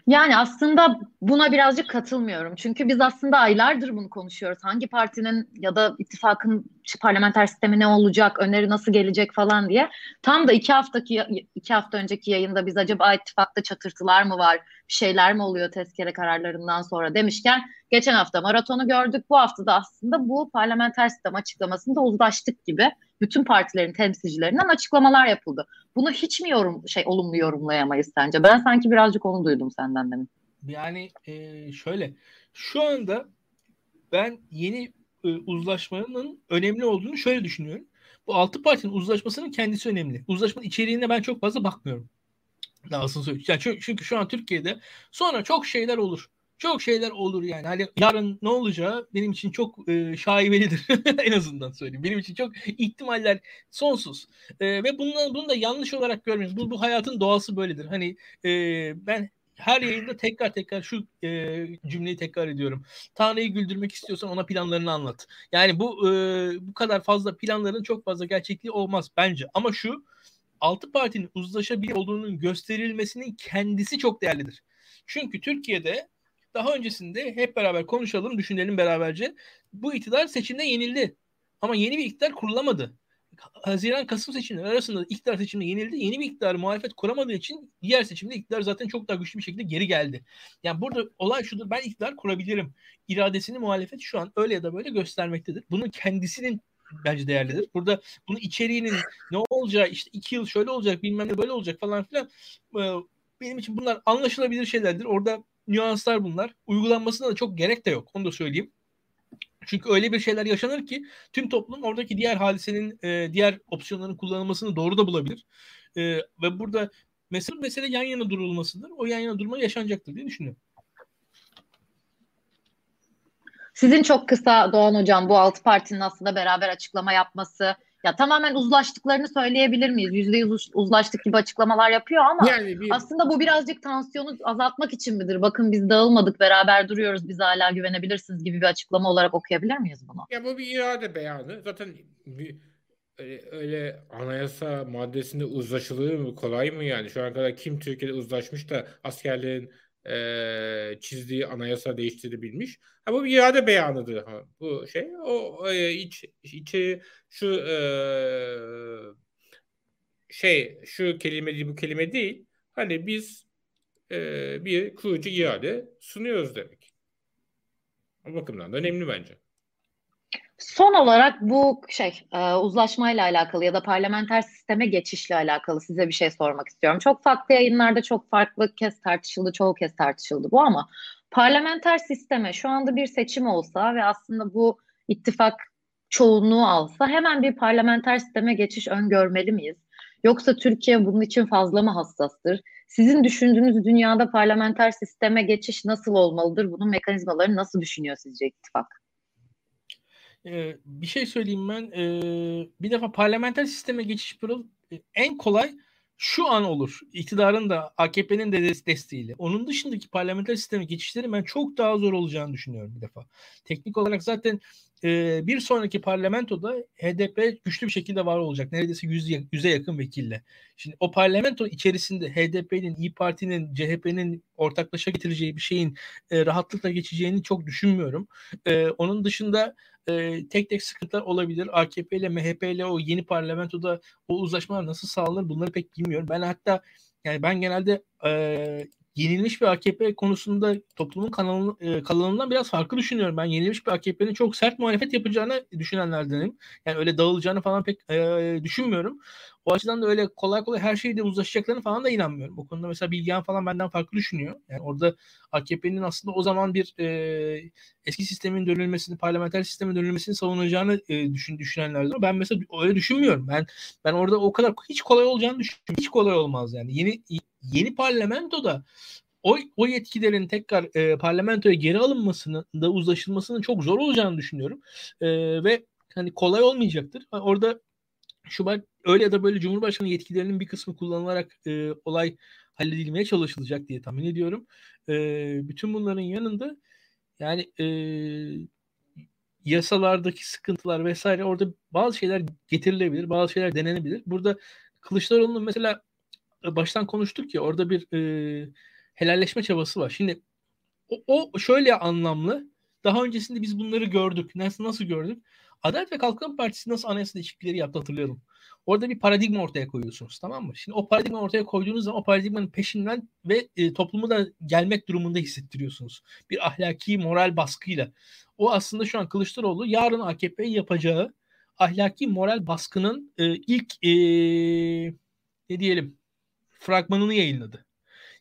Yani aslında buna birazcık katılmıyorum. Çünkü biz aslında aylardır bunu konuşuyoruz. Hangi partinin ya da ittifakın parlamenter sistemi ne olacak, öneri nasıl gelecek falan diye. Tam da iki haftaki iki hafta önceki yayında biz acaba ittifakta çatırtılar mı var, şeyler mi oluyor tezkere kararlarından sonra demişken geçen hafta maratonu gördük. Bu hafta da aslında bu parlamenter sistem açıklamasında uzlaştık gibi bütün partilerin temsilcilerinden açıklamalar yapıldı. Bunu hiç mi yorum şey olumlu yorumlayamayız sence? Ben sanki birazcık onu duydum senden demin. Yani e, şöyle şu anda ben yeni e, uzlaşmanın önemli olduğunu şöyle düşünüyorum. Bu altı partinin uzlaşmasının kendisi önemli. Uzlaşmanın içeriğine ben çok fazla bakmıyorum. Nasıl söyleyeyim? Yani çünkü, çünkü şu an Türkiye'de sonra çok şeyler olur. Çok şeyler olur yani. Hani yarın ne olacağı benim için çok e, şaibelidir. *laughs* en azından söyleyeyim. Benim için çok ihtimaller sonsuz. E, ve bunu, bunu da yanlış olarak görmeyin. Bu, bu hayatın doğası böyledir. Hani e, ben her yayında tekrar tekrar şu e, cümleyi tekrar ediyorum. Tanrı'yı güldürmek istiyorsan ona planlarını anlat. Yani bu e, bu kadar fazla planların çok fazla gerçekliği olmaz bence. Ama şu altı partinin uzlaşabilir olduğunun gösterilmesinin kendisi çok değerlidir. Çünkü Türkiye'de daha öncesinde hep beraber konuşalım, düşünelim beraberce. Bu iktidar seçimde yenildi. Ama yeni bir iktidar kurulamadı. Haziran-Kasım seçimleri arasında iktidar seçimde yenildi. Yeni bir iktidar muhalefet kuramadığı için diğer seçimde iktidar zaten çok daha güçlü bir şekilde geri geldi. Yani burada olay şudur. Ben iktidar kurabilirim. İradesini muhalefet şu an öyle ya da böyle göstermektedir. Bunun kendisinin bence değerlidir. Burada bunun içeriğinin ne olacağı işte iki yıl şöyle olacak bilmem ne böyle olacak falan filan benim için bunlar anlaşılabilir şeylerdir. Orada nüanslar bunlar. Uygulanmasına da çok gerek de yok. Onu da söyleyeyim. Çünkü öyle bir şeyler yaşanır ki tüm toplum oradaki diğer hadisenin, e, diğer opsiyonların kullanılmasını doğru da bulabilir. E, ve burada mesele, mesele yan yana durulmasıdır. O yan yana durma yaşanacaktır diye düşünüyorum. Sizin çok kısa Doğan Hocam bu altı partinin aslında beraber açıklama yapması ya tamamen uzlaştıklarını söyleyebilir miyiz? Yüzde yüz uzlaştık gibi açıklamalar yapıyor ama yani bir... aslında bu birazcık tansiyonu azaltmak için midir? Bakın biz dağılmadık beraber duruyoruz biz hala güvenebilirsiniz gibi bir açıklama olarak okuyabilir miyiz bunu? Ya bu bir irade beyanı. Zaten bir, öyle, öyle anayasa maddesinde uzlaşılır mı? Kolay mı yani? Şu ana kadar kim Türkiye'de uzlaşmış da askerlerin e, çizdiği anayasa değiştirebilmiş. Ha, bu bir irade beyanıdır. Ha, bu şey o e, iç, içi şu e, şey şu kelime değil bu kelime değil. Hani biz e, bir kurucu irade sunuyoruz demek. O bakımdan da önemli bence. Son olarak bu şey e, uzlaşmayla alakalı ya da parlamenter sisteme geçişle alakalı size bir şey sormak istiyorum. Çok farklı yayınlarda çok farklı kez tartışıldı, çoğu kez tartışıldı bu ama parlamenter sisteme şu anda bir seçim olsa ve aslında bu ittifak çoğunluğu alsa hemen bir parlamenter sisteme geçiş öngörmeli miyiz? Yoksa Türkiye bunun için fazla mı hassastır? Sizin düşündüğünüz dünyada parlamenter sisteme geçiş nasıl olmalıdır? Bunun mekanizmalarını nasıl düşünüyor sizce ittifak? Bir şey söyleyeyim ben. Bir defa parlamenter sisteme geçiş pırıl en kolay şu an olur. İktidarın da AKP'nin de desteğiyle. Onun dışındaki parlamenter sisteme geçişlerin ben çok daha zor olacağını düşünüyorum bir defa. Teknik olarak zaten bir sonraki parlamentoda HDP güçlü bir şekilde var olacak. Neredeyse yüz, yüze yakın vekille. Şimdi o parlamento içerisinde HDP'nin, İyi Parti'nin, CHP'nin ortaklaşa getireceği bir şeyin rahatlıkla geçeceğini çok düşünmüyorum. Onun dışında e, tek tek sıkıntılar olabilir. AKP ile MHP ile o yeni parlamentoda o uzlaşmalar nasıl sağlanır bunları pek bilmiyorum. Ben hatta yani ben genelde e, yenilmiş bir AKP konusunda toplumun kanalını, e, kalanından biraz farklı düşünüyorum. Ben yenilmiş bir AKP'nin çok sert muhalefet yapacağını düşünenlerdenim. Yani öyle dağılacağını falan pek e, düşünmüyorum. O açıdan da öyle kolay kolay her şeyde uzlaşacaklarını falan da inanmıyorum. Bu konuda mesela Bilgehan falan benden farklı düşünüyor. Yani orada AKP'nin aslında o zaman bir e, eski sistemin dönülmesini, parlamenter sistemin dönülmesini savunacağını e, düşün, düşünenlerden. Ben mesela öyle düşünmüyorum. Ben ben orada o kadar hiç kolay olacağını düşünüyorum. Hiç kolay olmaz yani. Yeni yeni parlamentoda o, o yetkilerin tekrar e, parlamentoya geri alınmasının da uzlaşılmasının çok zor olacağını düşünüyorum. E, ve hani kolay olmayacaktır. Orada Şubat öyle ya da böyle Cumhurbaşkanı yetkilerinin bir kısmı kullanılarak e, olay halledilmeye çalışılacak diye tahmin ediyorum. E, bütün bunların yanında yani e, yasalardaki sıkıntılar vesaire orada bazı şeyler getirilebilir, bazı şeyler denenebilir. Burada Kılıçdaroğlu'nun mesela baştan konuştuk ya orada bir e, helalleşme çabası var. Şimdi o, o şöyle anlamlı. Daha öncesinde biz bunları gördük. Nasıl nasıl gördük? Adalet ve Kalkınma Partisi nasıl anayasa değişiklikleri yaptı hatırlıyorum. Orada bir paradigma ortaya koyuyorsunuz tamam mı? Şimdi o paradigma ortaya koyduğunuz zaman o paradigmanın peşinden ve e, toplumu da gelmek durumunda hissettiriyorsunuz. Bir ahlaki moral baskıyla. O aslında şu an Kılıçdaroğlu yarın AKP'yi yapacağı ahlaki moral baskının e, ilk e, ne diyelim fragmanını yayınladı.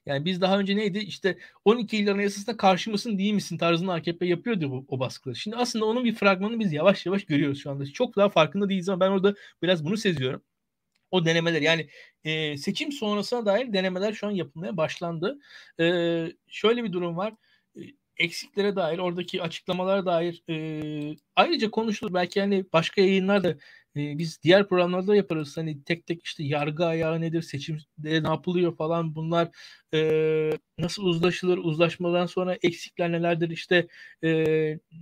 Yani biz daha önce neydi işte 12 il anayasasına karşı mısın değil misin tarzında AKP yapıyordu bu, o baskıları. Şimdi aslında onun bir fragmanını biz yavaş yavaş görüyoruz şu anda. Çok daha farkında değiliz ama ben orada biraz bunu seziyorum. O denemeler yani e, seçim sonrasına dair denemeler şu an yapılmaya başlandı. E, şöyle bir durum var. E, eksiklere dair, oradaki açıklamalara dair e, ayrıca konuşulur. Belki yani başka yayınlarda e, biz diğer programlarda yaparız. Hani tek tek işte yargı ayağı nedir, seçimde ne yapılıyor falan bunlar e, nasıl uzlaşılır, uzlaşmadan sonra eksikler nelerdir, işte e,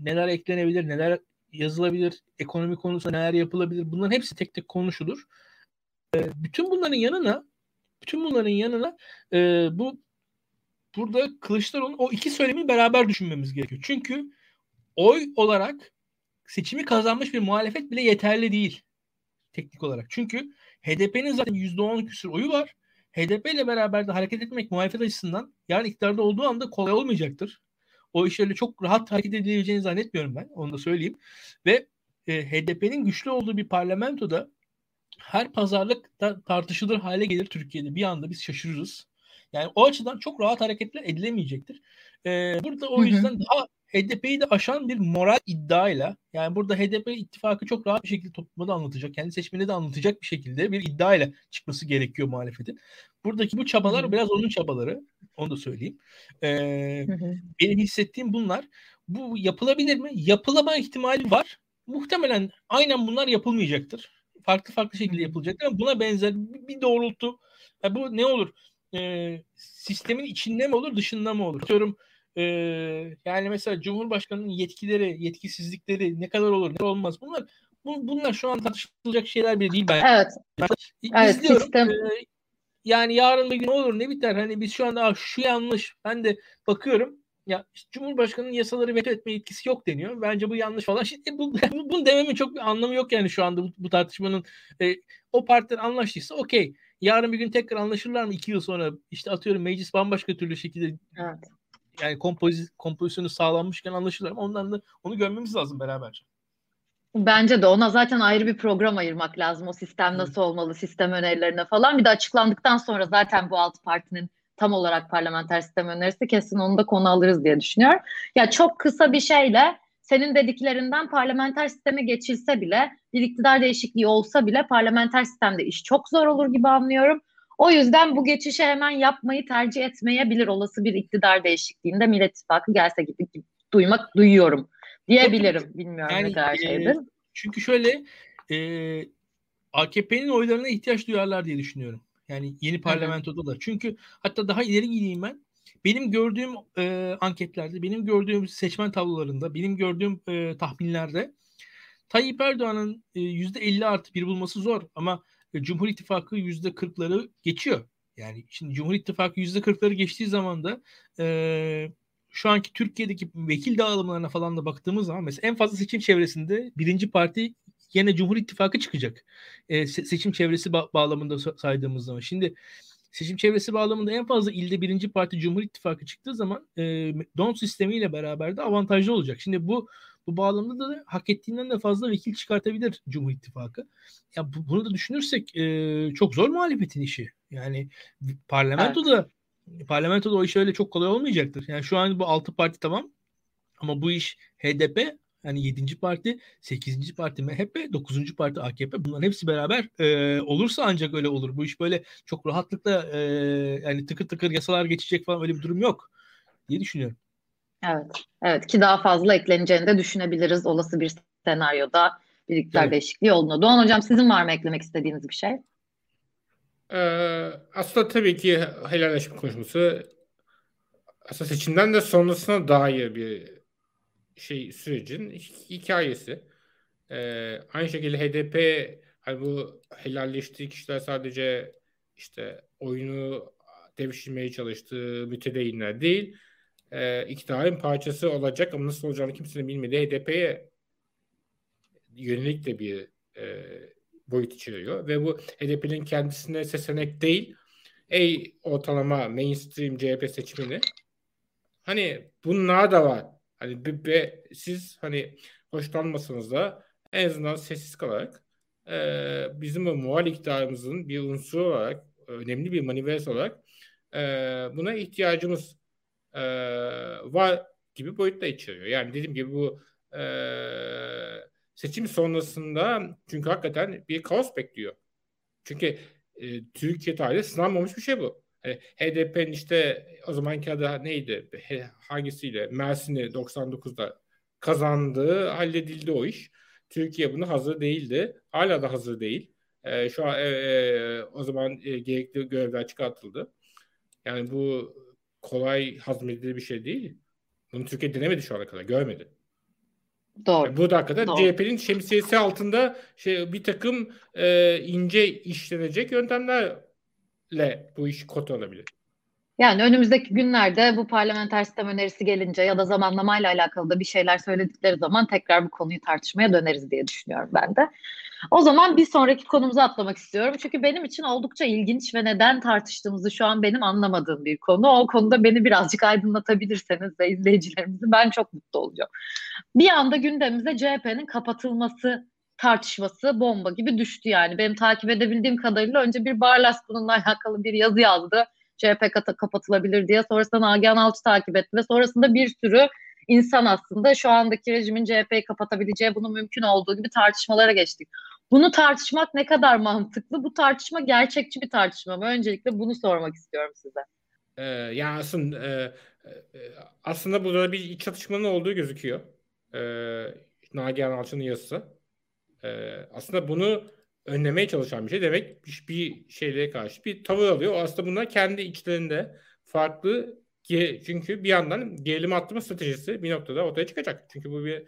neler eklenebilir, neler yazılabilir, ekonomi konusunda neler yapılabilir bunların hepsi tek tek konuşulur. E, bütün bunların yanına bütün bunların yanına e, bu burada Kılıçdaroğlu'nun o iki söylemi beraber düşünmemiz gerekiyor. Çünkü oy olarak seçimi kazanmış bir muhalefet bile yeterli değil teknik olarak. Çünkü HDP'nin zaten %10 küsur oyu var. HDP ile beraber de hareket etmek muhalefet açısından yarın iktidarda olduğu anda kolay olmayacaktır. O iş öyle çok rahat hareket edilebileceğini zannetmiyorum ben. Onu da söyleyeyim. Ve e, HDP'nin güçlü olduğu bir parlamentoda her pazarlık da tartışılır hale gelir Türkiye'de. Bir anda biz şaşırırız. Yani o açıdan çok rahat hareketler edilemeyecektir. Ee, burada o yüzden hı hı. daha HDP'yi de aşan bir moral iddiayla yani burada HDP ittifakı çok rahat bir şekilde topluma da anlatacak, kendi seçmeni de anlatacak bir şekilde bir iddiayla çıkması gerekiyor muhalefetin. Buradaki bu çabalar biraz onun çabaları. Onu da söyleyeyim. Ee, benim hissettiğim bunlar. Bu yapılabilir mi? Yapılama ihtimali var. Muhtemelen aynen bunlar yapılmayacaktır. Farklı farklı şekilde yapılacaktır ama buna benzer bir doğrultu. Yani bu ne olur? Ee, sistemin içinde mi olur, dışında mı olur? Diyorum ee, yani mesela Cumhurbaşkanı'nın yetkileri, yetkisizlikleri ne kadar olur, ne olmaz bunlar bu, bunlar şu an tartışılacak şeyler bile değil ben. Evet. Yani, evet sistem. Ee, yani yarın bir gün olur ne biter hani biz şu anda şu yanlış ben de bakıyorum ya işte Cumhurbaşkanı'nın yasaları veto etme yetkisi yok deniyor. Bence bu yanlış falan. Şimdi *laughs* bu, bunu dememin çok bir anlamı yok yani şu anda bu, bu tartışmanın. E, o partiler anlaştıysa okey. Yarın bir gün tekrar anlaşırlar mı iki yıl sonra? işte atıyorum meclis bambaşka türlü şekilde evet yani kompozi, kompozisyonu sağlanmışken anlaşılır ama ondan da onu görmemiz lazım beraberce. Bence de ona zaten ayrı bir program ayırmak lazım. O sistem nasıl olmalı, sistem önerilerine falan. Bir de açıklandıktan sonra zaten bu alt partinin tam olarak parlamenter sistem önerisi kesin onu da konu alırız diye düşünüyorum. Ya çok kısa bir şeyle senin dediklerinden parlamenter sisteme geçilse bile bir iktidar değişikliği olsa bile parlamenter sistemde iş çok zor olur gibi anlıyorum. O yüzden bu geçişi hemen yapmayı tercih etmeyebilir olası bir iktidar değişikliğinde Millet İttifakı gelse gibi, gibi duymak duyuyorum diyebilirim. Bilmiyorum yani, ne kadar e, şeydir. Çünkü şöyle e, AKP'nin oylarına ihtiyaç duyarlar diye düşünüyorum. Yani yeni parlamentoda da. Çünkü hatta daha ileri gideyim ben. Benim gördüğüm e, anketlerde, benim gördüğüm seçmen tablolarında, benim gördüğüm e, tahminlerde Tayyip Erdoğan'ın e, %50 artı bir bulması zor ama e, Cumhur İttifakı %40'ları geçiyor. Yani şimdi Cumhur İttifakı %40'ları geçtiği zaman da e, şu anki Türkiye'deki vekil dağılımlarına falan da baktığımız zaman mesela en fazla seçim çevresinde birinci parti yine Cumhur İttifakı çıkacak. E, seçim çevresi ba- bağlamında saydığımız zaman. Şimdi seçim çevresi bağlamında en fazla ilde birinci parti Cumhur İttifakı çıktığı zaman e, don sistemiyle beraber de avantajlı olacak. Şimdi bu bu bağlamda da hak ettiğinden de fazla vekil çıkartabilir Cumhur İttifakı. Ya bu, bunu da düşünürsek e, çok zor muhalefetin işi. Yani parlamentoda evet. parlamentoda o iş öyle çok kolay olmayacaktır. Yani şu an bu altı parti tamam ama bu iş HDP yani 7. parti, 8. parti MHP, 9. parti AKP bunların hepsi beraber e, olursa ancak öyle olur. Bu iş böyle çok rahatlıkla e, yani tıkır tıkır yasalar geçecek falan öyle bir durum yok diye düşünüyorum. Evet. Evet ki daha fazla ekleneceğini de düşünebiliriz olası bir senaryoda bir iktidar evet. değişikliği olduğunda. Doğan Hocam sizin var mı eklemek istediğiniz bir şey? Ee, aslında tabii ki helalleşme konuşması aslında seçimden de sonrasına dair bir şey sürecin hikayesi. Ee, aynı şekilde HDP hani bu helalleştiği kişiler sadece işte oyunu devşirmeye çalıştığı mütedeyinler değil e, iktidarın parçası olacak ama nasıl olacağını kimsenin bilmediği HDP'ye yönelik de bir e, boyut içeriyor. Ve bu HDP'nin kendisine seçenek değil ey ortalama mainstream CHP seçmeni hani bunlar da var. Hani be, be, siz hani hoşlanmasanız da en azından sessiz kalarak e, bizim o muhal iktidarımızın bir unsuru olarak önemli bir manivers olarak e, buna ihtiyacımız e, var gibi boyutta içeriyor. Yani dediğim gibi bu e, seçim sonrasında çünkü hakikaten bir kaos bekliyor. Çünkü e, Türkiye tarihinde sınanmamış bir şey bu. Yani HDP'nin işte o zamanki adı neydi? Hangisiyle? Mersin'i 99'da kazandığı halledildi o iş. Türkiye bunu hazır değildi. Hala da hazır değil. E, şu an e, e, o zaman e, gerekli görevler çıkartıldı. Yani bu kolay hazmedilir bir şey değil. Bunu Türkiye denemedi şu ana kadar. Görmedi. Doğru. Yani bu da hakikaten CHP'nin şemsiyesi altında şey bir takım e, ince işlenecek yöntemlerle bu iş kot olabilir. Yani önümüzdeki günlerde bu parlamenter sistem önerisi gelince ya da zamanlamayla alakalı da bir şeyler söyledikleri zaman tekrar bu konuyu tartışmaya döneriz diye düşünüyorum ben de. O zaman bir sonraki konumuza atlamak istiyorum. Çünkü benim için oldukça ilginç ve neden tartıştığımızı şu an benim anlamadığım bir konu. O konuda beni birazcık aydınlatabilirseniz de izleyicilerimizi ben çok mutlu olacağım. Bir anda gündemimize CHP'nin kapatılması tartışması bomba gibi düştü yani. Benim takip edebildiğim kadarıyla önce bir Barlas bununla alakalı bir yazı yazdı. CHP kapatılabilir diye. Sonrasında Nagihan Alçı takip etti ve sonrasında bir sürü insan aslında şu andaki rejimin CHP'yi kapatabileceği bunun mümkün olduğu gibi tartışmalara geçtik. Bunu tartışmak ne kadar mantıklı? Bu tartışma gerçekçi bir tartışma mı? Öncelikle bunu sormak istiyorum size. Ee, yani aslında e, e, aslında burada bir iç çatışmanın olduğu gözüküyor. Ee, Nagihan Alçı'nın yazısı. Ee, aslında bunu önlemeye çalışan bir şey. Demek bir, şeylere karşı bir tavır alıyor. Aslında bunlar kendi içlerinde farklı çünkü bir yandan gerilim arttırma stratejisi bir noktada ortaya çıkacak. Çünkü bu bir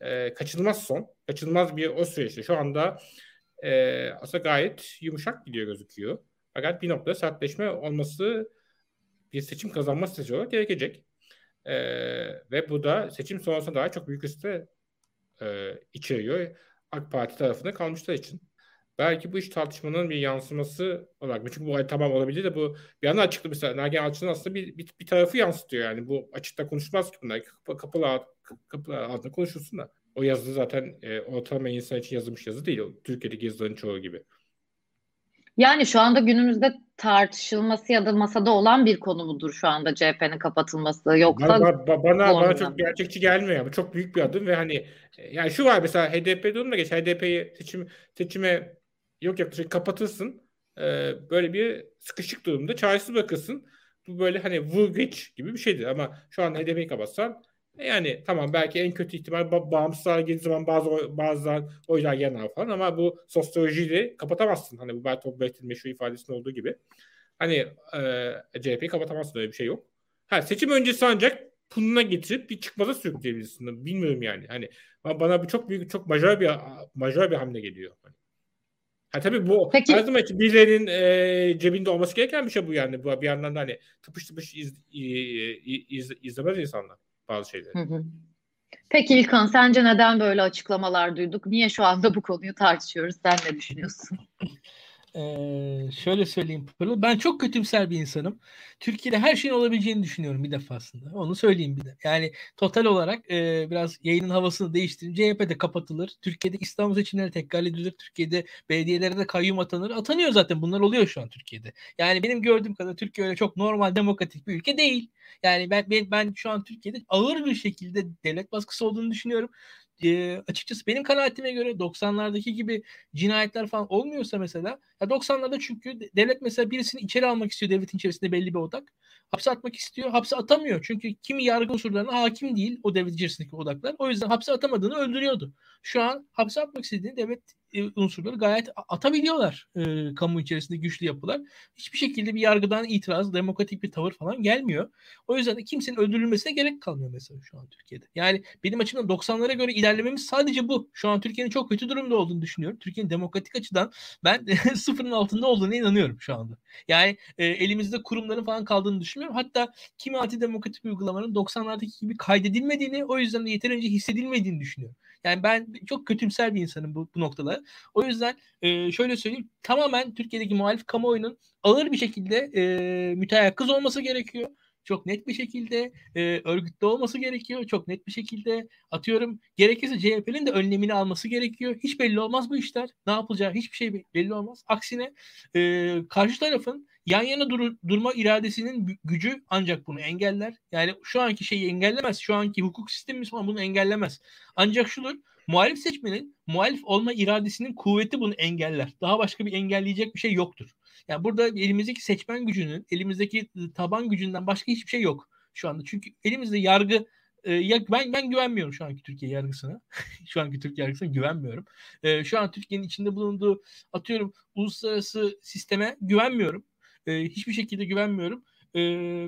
e, kaçınılmaz son. Kaçınılmaz bir o süreçte. Şu anda e, aslında gayet yumuşak gidiyor gözüküyor. Fakat bir noktada sertleşme olması bir seçim kazanma stratejisi olarak gerekecek. E, ve bu da seçim sonrasında daha çok büyük riske e, içeriyor. AK Parti tarafında kalmışlar için. Belki bu iş tartışmanın bir yansıması olarak. Çünkü bu tamam olabilir de bu bir yandan açıklı mesela Nagihan Alçı'nın aslında bir, bir, bir tarafı yansıtıyor yani. Bu açıkta konuşmaz ki bunlar. Kapı, kapılar, kapılar altında konuşulsun da. O yazı zaten e, ortalama insan için yazılmış yazı değil. O Türkiye'deki yazıların çoğu gibi. Yani şu anda günümüzde tartışılması ya da masada olan bir konu mudur şu anda CHP'nin kapatılması yoksa bana, bana, bana, bana çok gerçekçi gelmiyor. Bu çok büyük bir adım ve hani e, yani şu var mesela HDP durumda geç HDP'yi seçim seçime yok yaklaşık kapatırsın. Ee, böyle bir sıkışık durumda çaresiz bakılsın. Bu böyle hani vur geç gibi bir şeydir ama şu an HDP'yi kapatsan Yani tamam belki en kötü ihtimal ba- bağımsız hale geldiği zaman bazı bazı oylar yanar falan ama bu sosyolojiyi kapatamazsın. Hani bu Bertolt Brecht'in meşhur ifadesinde olduğu gibi. Hani e, CHP'yi kapatamazsın öyle bir şey yok. Ha, seçim öncesi ancak pununa getirip bir çıkmaza sürükleyebilirsin. Bilmiyorum yani. Hani bana bu çok büyük, çok majör bir majör bir hamle geliyor. Hani. Ha tabii bu Peki. her zaman için birilerinin e, cebinde olması gereken bir şey bu yani. Bu bir yandan da hani tıpış tıpış iz, iz, iz, izlemez insanlar bazı şeyleri. Hı hı. Peki İlkan sence neden böyle açıklamalar duyduk? Niye şu anda bu konuyu tartışıyoruz? Sen ne düşünüyorsun? *laughs* Ee, şöyle söyleyeyim Pırıl. Ben çok kötümser bir insanım. Türkiye'de her şeyin olabileceğini düşünüyorum bir defasında. Onu söyleyeyim bir de. Yani total olarak e, biraz yayının havasını değiştirin. CHP de kapatılır. Türkiye'de İstanbul seçimleri tekrar edilir. Türkiye'de belediyelere de kayyum atanır. Atanıyor zaten. Bunlar oluyor şu an Türkiye'de. Yani benim gördüğüm kadar Türkiye öyle çok normal demokratik bir ülke değil. Yani ben ben, ben şu an Türkiye'de ağır bir şekilde devlet baskısı olduğunu düşünüyorum e, açıkçası benim kanaatime göre 90'lardaki gibi cinayetler falan olmuyorsa mesela ya 90'larda çünkü devlet mesela birisini içeri almak istiyor devletin içerisinde belli bir odak. Hapse atmak istiyor. Hapse atamıyor. Çünkü kimi yargı unsurlarına hakim değil o devlet içerisindeki odaklar. O yüzden hapse atamadığını öldürüyordu. Şu an hapse atmak istediğini devlet e, unsurları gayet atabiliyorlar e, kamu içerisinde güçlü yapılar. Hiçbir şekilde bir yargıdan itiraz, demokratik bir tavır falan gelmiyor. O yüzden de kimsenin öldürülmesine gerek kalmıyor mesela şu an Türkiye'de. Yani benim açımdan 90'lara göre ilerlememiz sadece bu. Şu an Türkiye'nin çok kötü durumda olduğunu düşünüyorum. Türkiye'nin demokratik açıdan ben *laughs* sıfırın altında olduğunu inanıyorum şu anda. Yani e, elimizde kurumların falan kaldığını düşünmüyorum. Hatta kimi antidemokratik uygulamanın 90'lardaki gibi kaydedilmediğini o yüzden de yeterince hissedilmediğini düşünüyorum. Yani ben çok kötümser bir insanım bu, bu noktada. O yüzden e, şöyle söyleyeyim. Tamamen Türkiye'deki muhalif kamuoyunun ağır bir şekilde e, müteyakkız olması gerekiyor çok net bir şekilde e, örgütlü olması gerekiyor. Çok net bir şekilde atıyorum gerekirse CHP'nin de önlemini alması gerekiyor. Hiç belli olmaz bu işler. Ne yapılacağı hiçbir şey belli olmaz. Aksine e, karşı tarafın yan yana dur- durma iradesinin gücü ancak bunu engeller. Yani şu anki şeyi engellemez. Şu anki hukuk sistemimiz falan bunu engellemez. Ancak şudur muhalif seçmenin muhalif olma iradesinin kuvveti bunu engeller. Daha başka bir engelleyecek bir şey yoktur. Yani burada elimizdeki seçmen gücünün, elimizdeki taban gücünden başka hiçbir şey yok şu anda. Çünkü elimizde yargı e, ya ben ben güvenmiyorum şu anki Türkiye yargısına. *laughs* şu anki Türkiye yargısına güvenmiyorum. E, şu an Türkiye'nin içinde bulunduğu atıyorum uluslararası sisteme güvenmiyorum. E, hiçbir şekilde güvenmiyorum. E,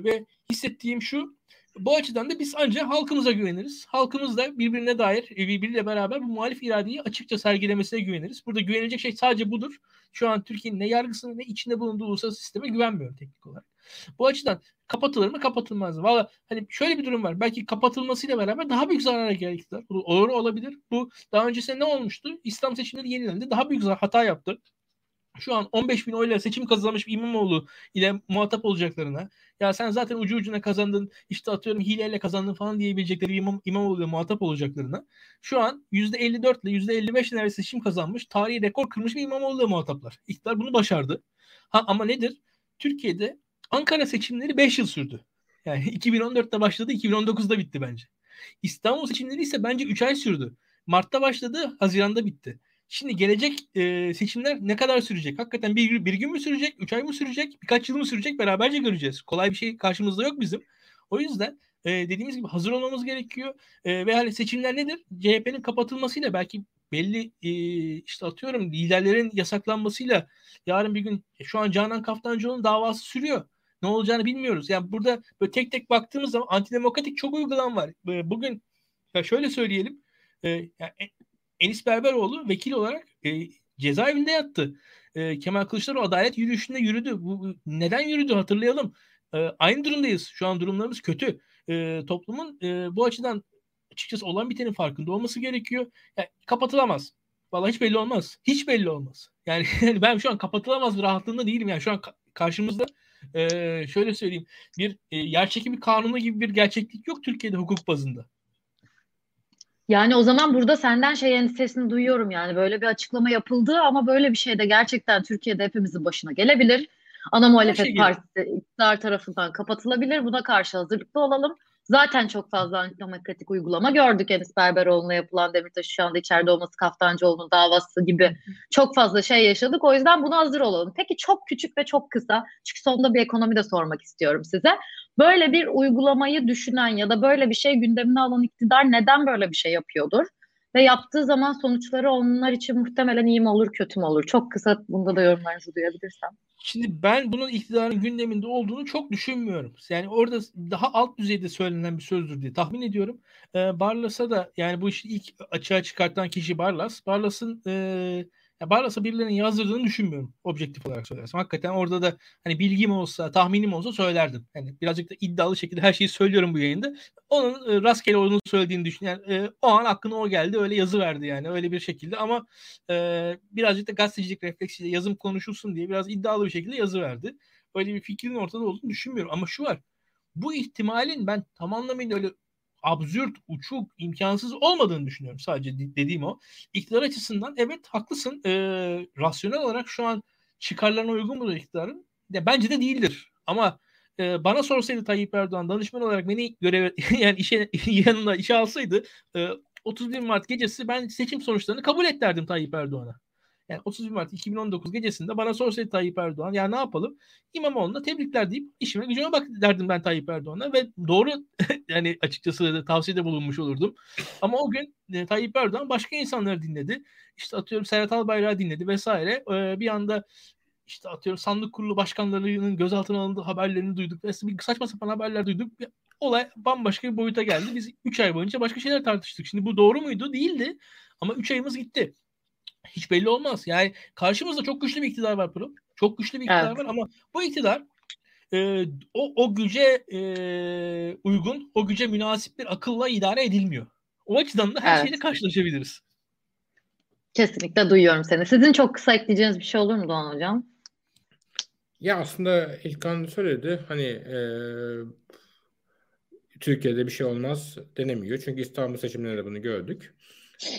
ve hissettiğim şu bu açıdan da biz ancak halkımıza güveniriz. Halkımız da birbirine dair, e, birbiriyle beraber bu muhalif iradeyi açıkça sergilemesine güveniriz. Burada güvenilecek şey sadece budur. Şu an Türkiye'nin ne yargısına ne içinde bulunduğu uluslararası sisteme güvenmiyorum teknik olarak. Bu açıdan kapatılır mı kapatılmaz mı? Valla hani şöyle bir durum var. Belki kapatılmasıyla beraber daha büyük zarara gelecekler. Bu olur olabilir. Bu daha öncesinde ne olmuştu? İslam seçimleri yenilendi. Daha büyük hata yaptı şu an 15 bin oyla seçim kazanmış bir İmamoğlu ile muhatap olacaklarına ya sen zaten ucu ucuna kazandın işte atıyorum hileyle kazandın falan diyebilecekleri İmam, İmamoğlu ile muhatap olacaklarına şu an %54 ile %55 neredeyse seçim kazanmış tarihi rekor kırmış bir İmamoğlu ile muhataplar. İktidar bunu başardı. Ha ama nedir? Türkiye'de Ankara seçimleri 5 yıl sürdü. Yani *laughs* 2014'te başladı 2019'da bitti bence. İstanbul seçimleri ise bence 3 ay sürdü. Mart'ta başladı, Haziran'da bitti. Şimdi gelecek e, seçimler ne kadar sürecek? Hakikaten bir, bir gün mü sürecek? Üç ay mı sürecek? Birkaç yıl mı sürecek? Beraberce göreceğiz. Kolay bir şey karşımızda yok bizim. O yüzden e, dediğimiz gibi hazır olmamız gerekiyor. E, ve hani seçimler nedir? CHP'nin kapatılmasıyla belki belli e, işte atıyorum liderlerin yasaklanmasıyla yarın bir gün e, şu an Canan Kaftancıoğlu'nun davası sürüyor. Ne olacağını bilmiyoruz. Yani burada böyle tek tek baktığımız zaman antidemokratik çok uygulan var. E, bugün ya şöyle söyleyelim. E, yani Enis Berberoğlu vekil olarak e, cezaevinde yattı. E, Kemal Kılıçdaroğlu adalet yürüyüşünde yürüdü. Bu, neden yürüdü hatırlayalım. E, aynı durumdayız. Şu an durumlarımız kötü. E, toplumun e, bu açıdan açıkçası olan bitenin farkında olması gerekiyor. Yani kapatılamaz. Vallahi hiç belli olmaz. Hiç belli olmaz. *laughs* Yani ben şu an kapatılamaz bir rahatlığında değilim. Yani şu an karşımızda e, şöyle söyleyeyim bir e, yer çekimi kanunu gibi bir gerçeklik yok Türkiye'de hukuk bazında. Yani o zaman burada senden şey endişesini duyuyorum yani böyle bir açıklama yapıldı ama böyle bir şey de gerçekten Türkiye'de hepimizin başına gelebilir. Ana muhalefet şey partisi iktidar tarafından kapatılabilir. Buna karşı hazırlıklı olalım. Zaten çok fazla antidemokratik uygulama gördük. Enis Berberoğlu'na yapılan Demirtaş şu anda içeride olması Kaftancıoğlu'nun davası gibi çok fazla şey yaşadık. O yüzden buna hazır olalım. Peki çok küçük ve çok kısa. Çünkü sonunda bir ekonomi de sormak istiyorum size. Böyle bir uygulamayı düşünen ya da böyle bir şey gündemine alan iktidar neden böyle bir şey yapıyordur? Ve yaptığı zaman sonuçları onlar için muhtemelen iyi mi olur kötü mü olur? Çok kısa bunda da yorumlarınızı duyabilirsem. Şimdi ben bunun iktidarın gündeminde olduğunu çok düşünmüyorum. Yani orada daha alt düzeyde söylenen bir sözdür diye tahmin ediyorum. Ee, Barlas'a da yani bu işi ilk açığa çıkartan kişi Barlas. Barlas'ın e, ya Barlas'a birilerinin yazdırdığını düşünmüyorum objektif olarak söylersem. Hakikaten orada da hani bilgim olsa, tahminim olsa söylerdim. Yani birazcık da iddialı şekilde her şeyi söylüyorum bu yayında. Onun e, rastgele olduğunu söylediğini düşün. Yani e, o an aklına o geldi öyle yazı verdi yani öyle bir şekilde ama e, birazcık da gazetecilik refleksiyle yazım konuşulsun diye biraz iddialı bir şekilde yazı verdi. Öyle bir fikrin ortada olduğunu düşünmüyorum ama şu var. Bu ihtimalin ben tam anlamıyla öyle absürt, uçuk, imkansız olmadığını düşünüyorum sadece dediğim o. İktidar açısından evet haklısın. E, rasyonel olarak şu an çıkarlarına uygun mu iktidarın? Ya, bence de değildir. Ama e, bana sorsaydı Tayyip Erdoğan danışman olarak beni görev *laughs* yani işe *laughs* yanına işe alsaydı e, 31 Mart gecesi ben seçim sonuçlarını kabul et derdim Tayyip Erdoğan'a. Yani 31 Mart 2019 gecesinde bana sorsaydı Tayyip Erdoğan ya ne yapalım? İmamoğlu'na tebrikler deyip işime gücüme bak derdim ben Tayyip Erdoğan'a ve doğru *laughs* yani açıkçası tavsiyede bulunmuş olurdum. Ama o gün e, Tayyip Erdoğan başka insanları dinledi. İşte atıyorum Serhat Albayrak'ı dinledi vesaire. E, bir anda işte atıyorum sandık kurulu başkanlarının gözaltına alındığı haberlerini duyduk. Bir saçma sapan haberler duyduk. Olay bambaşka bir boyuta geldi. Biz 3 ay boyunca başka şeyler tartıştık. Şimdi bu doğru muydu? Değildi. Ama 3 ayımız gitti hiç belli olmaz. Yani karşımızda çok güçlü bir iktidar var Pırıl. Çok güçlü bir iktidar evet. var ama bu iktidar e, o, o güce e, uygun, o güce münasip bir akılla idare edilmiyor. O açıdan da her evet. şeyle karşılaşabiliriz. Kesinlikle duyuyorum seni. Sizin çok kısa ekleyeceğiniz bir şey olur mu Doğan Hocam? Ya aslında İlkan söyledi. Hani e, Türkiye'de bir şey olmaz denemiyor. Çünkü İstanbul seçimlerinde bunu gördük.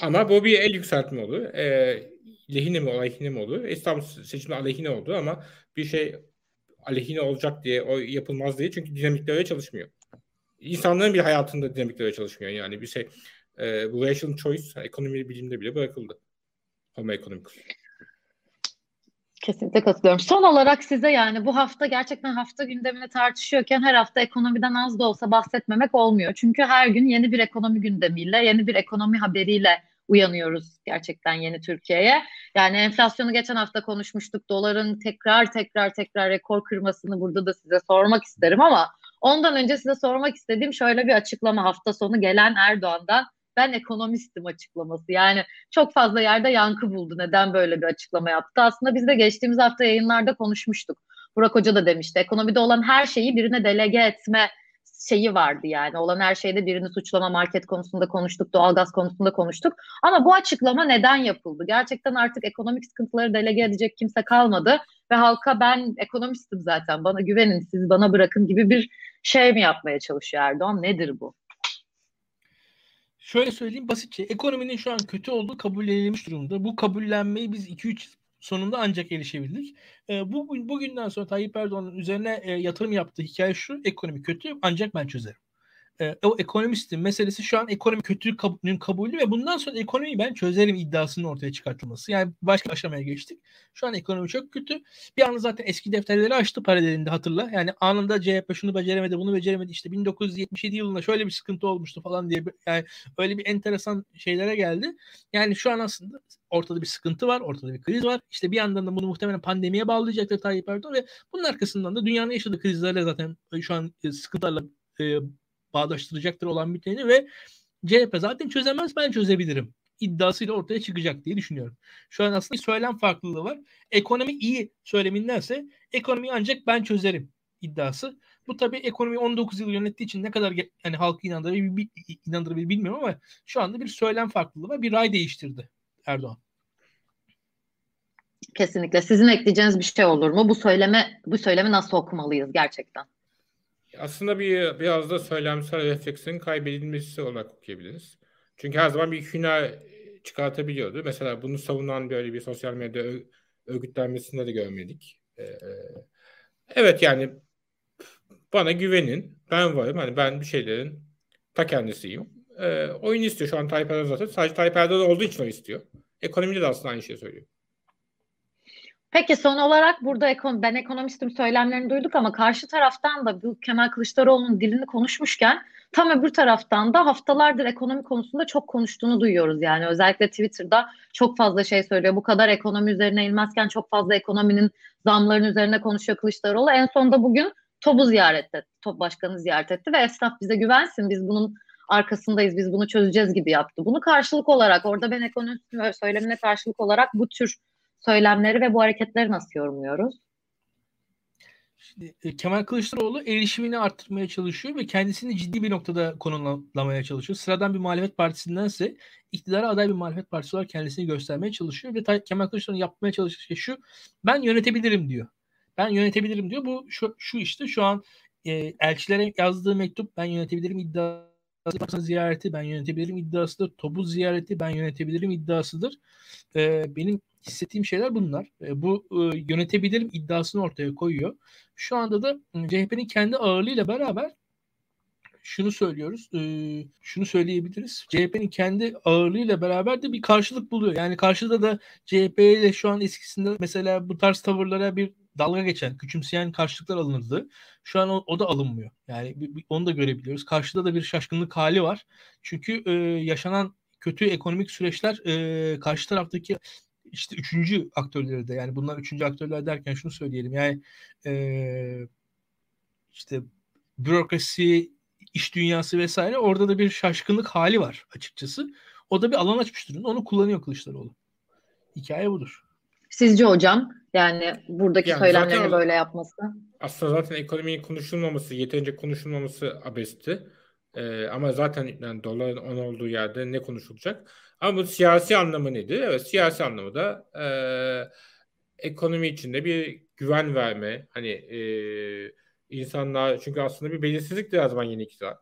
Ama bu bir el yükseltme oldu. E, lehine mi aleyhine mi oldu? İstanbul seçimi aleyhine oldu ama bir şey aleyhine olacak diye o yapılmaz diye çünkü dinamikler öyle çalışmıyor. İnsanların bir hayatında dinamikler öyle çalışmıyor. Yani bir şey e, bu rational choice ekonomi bilimde bile bırakıldı. Homo economicus. Kesinlikle katılıyorum. Son olarak size yani bu hafta gerçekten hafta gündemini tartışıyorken her hafta ekonomiden az da olsa bahsetmemek olmuyor. Çünkü her gün yeni bir ekonomi gündemiyle, yeni bir ekonomi haberiyle uyanıyoruz gerçekten yeni Türkiye'ye. Yani enflasyonu geçen hafta konuşmuştuk. Doların tekrar tekrar tekrar rekor kırmasını burada da size sormak isterim ama ondan önce size sormak istediğim şöyle bir açıklama hafta sonu gelen Erdoğan'dan ben ekonomistim açıklaması. Yani çok fazla yerde yankı buldu. Neden böyle bir açıklama yaptı? Aslında biz de geçtiğimiz hafta yayınlarda konuşmuştuk. Burak Hoca da demişti. Ekonomide olan her şeyi birine delege etme şeyi vardı yani. Olan her şeyde birini suçlama market konusunda konuştuk, doğalgaz konusunda konuştuk. Ama bu açıklama neden yapıldı? Gerçekten artık ekonomik sıkıntıları delege edecek kimse kalmadı ve halka ben ekonomistim zaten bana güvenin siz bana bırakın gibi bir şey mi yapmaya çalışıyor Erdoğan? Nedir bu? Şöyle söyleyeyim basitçe ekonominin şu an kötü olduğu kabullenilmiş durumda. Bu kabullenmeyi biz 2-3 sonunda ancak erişebildik. E, bu bugünden sonra Tayyip Erdoğan'ın üzerine e, yatırım yaptığı hikaye şu ekonomi kötü ancak ben çözerim e, o ekonomistin meselesi şu an ekonomi kötülüğün kabulü ve bundan sonra ekonomiyi ben çözerim iddiasının ortaya çıkartılması. Yani başka aşamaya geçtik. Şu an ekonomi çok kötü. Bir anda zaten eski defterleri açtı paralelinde hatırla. Yani anında CHP şunu beceremedi bunu beceremedi. İşte 1977 yılında şöyle bir sıkıntı olmuştu falan diye yani öyle bir enteresan şeylere geldi. Yani şu an aslında ortada bir sıkıntı var, ortada bir kriz var. İşte bir yandan da bunu muhtemelen pandemiye bağlayacaktır Tayyip Erdoğan ve bunun arkasından da dünyanın yaşadığı krizlerle zaten şu an sıkıntılarla e, bağdaştıracaktır olan biteni ve CHP zaten çözemez ben çözebilirim iddiasıyla ortaya çıkacak diye düşünüyorum. Şu an aslında söylem farklılığı var. Ekonomi iyi söylemindense ekonomiyi ancak ben çözerim iddiası. Bu tabii ekonomi 19 yıl yönettiği için ne kadar yani halkı inandırabilir, inandırabilir bilmiyorum ama şu anda bir söylem farklılığı var. Bir ray değiştirdi Erdoğan. Kesinlikle. Sizin ekleyeceğiniz bir şey olur mu? Bu söyleme bu söylemi nasıl okumalıyız gerçekten? Aslında bir biraz da söylemsel refleksin kaybedilmesi olarak okuyabiliriz. Çünkü her zaman bir hüner çıkartabiliyordu. Mesela bunu savunan böyle bir sosyal medya örgütlenmesinde de görmedik. Ee, evet yani Bana güvenin. Ben varım. Hani ben bir şeylerin ta kendisiyim. E, oyun istiyor şu an Tayyip Erdoğan zaten. Sadece Tayyip Erdoğan olduğu için o istiyor. Ekonomide de aslında aynı şeyi söylüyor. Peki son olarak burada ekon ben ekonomistim söylemlerini duyduk ama karşı taraftan da bu Kemal Kılıçdaroğlu'nun dilini konuşmuşken tam öbür taraftan da haftalardır ekonomi konusunda çok konuştuğunu duyuyoruz yani özellikle Twitter'da çok fazla şey söylüyor. Bu kadar ekonomi üzerine inmezken çok fazla ekonominin zamlarının üzerine konuşuyor Kılıçdaroğlu. En sonunda bugün TOB'u ziyaret etti. TOB başkanı ziyaret etti ve esnaf bize güvensin biz bunun arkasındayız biz bunu çözeceğiz gibi yaptı. Bunu karşılık olarak orada ben ekonomi söylemine karşılık olarak bu tür söylemleri ve bu hareketleri nasıl yorumluyoruz? Şimdi, e, Kemal Kılıçdaroğlu erişimini arttırmaya çalışıyor ve kendisini ciddi bir noktada konumlamaya çalışıyor. Sıradan bir muhalefet partisindense iktidara aday bir muhalefet partisi olarak kendisini göstermeye çalışıyor ve Kemal Kılıçdaroğlu yapmaya çalıştığı şey şu. Ben yönetebilirim diyor. Ben yönetebilirim diyor. Bu şu, şu işte şu an e, elçilere yazdığı mektup ben yönetebilirim iddiası ziyareti ben yönetebilirim iddiasıdır. Topu ziyareti ben yönetebilirim iddiasıdır. E, benim hissettiğim şeyler bunlar. E, bu e, yönetebilirim iddiasını ortaya koyuyor. Şu anda da CHP'nin kendi ağırlığıyla beraber şunu söylüyoruz. E, şunu söyleyebiliriz. CHP'nin kendi ağırlığıyla beraber de bir karşılık buluyor. Yani karşıda da CHP ile şu an eskisinde mesela bu tarz tavırlara bir dalga geçen, küçümseyen karşılıklar alınırdı. Şu an o, o da alınmıyor. Yani onu da görebiliyoruz. Karşıda da bir şaşkınlık hali var. Çünkü e, yaşanan kötü ekonomik süreçler e, karşı taraftaki işte üçüncü aktörleri de yani bunlar üçüncü aktörler derken şunu söyleyelim yani e, işte bürokrasi, iş dünyası vesaire orada da bir şaşkınlık hali var açıkçası. O da bir alan açmış durumda. Onu kullanıyor Kılıçdaroğlu. Hikaye budur. Sizce hocam yani buradaki yani söylemlerini zaten, böyle yapması? Aslında zaten ekonominin konuşulmaması, yeterince konuşulmaması abesti. Ee, ama zaten yani doların on olduğu yerde ne konuşulacak? Ama bu siyasi anlamı nedir? Evet siyasi anlamı da e, ekonomi içinde bir güven verme. Hani e, insanlar çünkü aslında bir belirsizlik de her zaman yeni iktidar.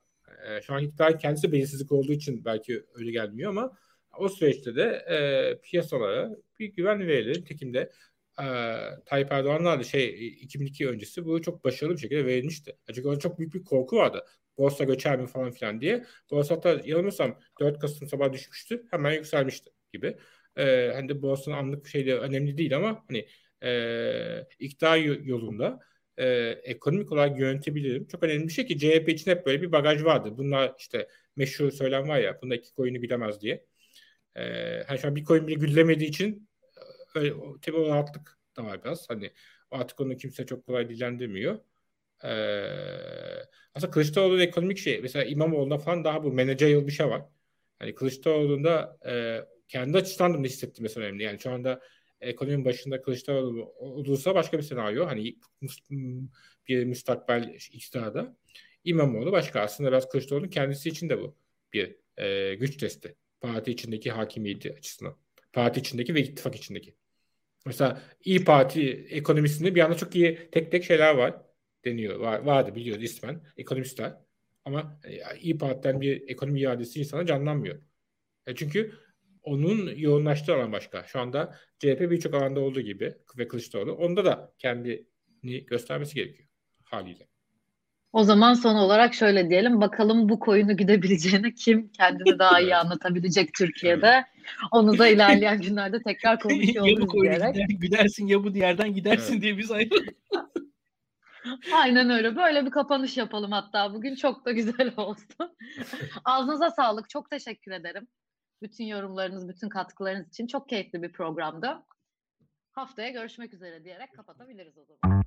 E, şu an iktidar kendisi belirsizlik olduğu için belki öyle gelmiyor ama o süreçte de e, piyasalara bir güven verilir. Tekim de e, Tayyip Erdoğan'la da şey 2002 öncesi bu çok başarılı bir şekilde verilmişti. Çünkü orada çok büyük bir korku vardı borsa göçer mi falan filan diye. Borsa hatta yanılmıyorsam 4 Kasım sabah düşmüştü. Hemen yükselmişti gibi. Ee, hani de borsanın anlık bir şey de önemli değil ama hani e, iktidar yolunda e, ekonomik olarak yönetebilirim. Çok önemli bir şey ki CHP için hep böyle bir bagaj vardı. Bunlar işte meşhur söylem var ya bunda iki koyunu bilemez diye. E, hani şu an bir koyun bile güllemediği için öyle, tabii o rahatlık da var biraz. Hani artık onu kimse çok kolay dilendirmiyor. Ee, aslında Kılıçdaroğlu'nun ekonomik şey mesela İmamoğlu'nda falan daha bu managerial bir şey var. Hani Kılıçdaroğlu'nda e, kendi açısından da hissettim mesela önemli. Yani şu anda ekonominin başında Kılıçdaroğlu olursa başka bir senaryo. Hani bir müstakbel iktidarda. İmamoğlu başka. Aslında biraz Kılıçdaroğlu'nun kendisi için de bu bir e, güç testi. Parti içindeki hakimiyeti açısından. Parti içindeki ve ittifak içindeki. Mesela İyi Parti ekonomisinde bir anda çok iyi tek tek şeyler var deniyor. Var, vardı biliyoruz ismen. Ekonomistler. Ama e, İyi Parti'den bir ekonomi iadesi insana canlanmıyor. E çünkü onun yoğunlaştığı alan başka. Şu anda CHP birçok alanda olduğu gibi ve Kılıçdaroğlu onda da kendini göstermesi gerekiyor haliyle. O zaman son olarak şöyle diyelim. Bakalım bu koyunu gidebileceğini kim kendini daha iyi anlatabilecek Türkiye'de. Onu da ilerleyen günlerde tekrar konuşuyor ya bu koyunu gider, gidersin ya bu yerden gidersin evet. diye biz ayrıldık. Aynen öyle. Böyle bir kapanış yapalım hatta bugün. Çok da güzel *laughs* oldu. Ağzınıza sağlık. Çok teşekkür ederim. Bütün yorumlarınız, bütün katkılarınız için çok keyifli bir programdı. Haftaya görüşmek üzere diyerek kapatabiliriz o zaman.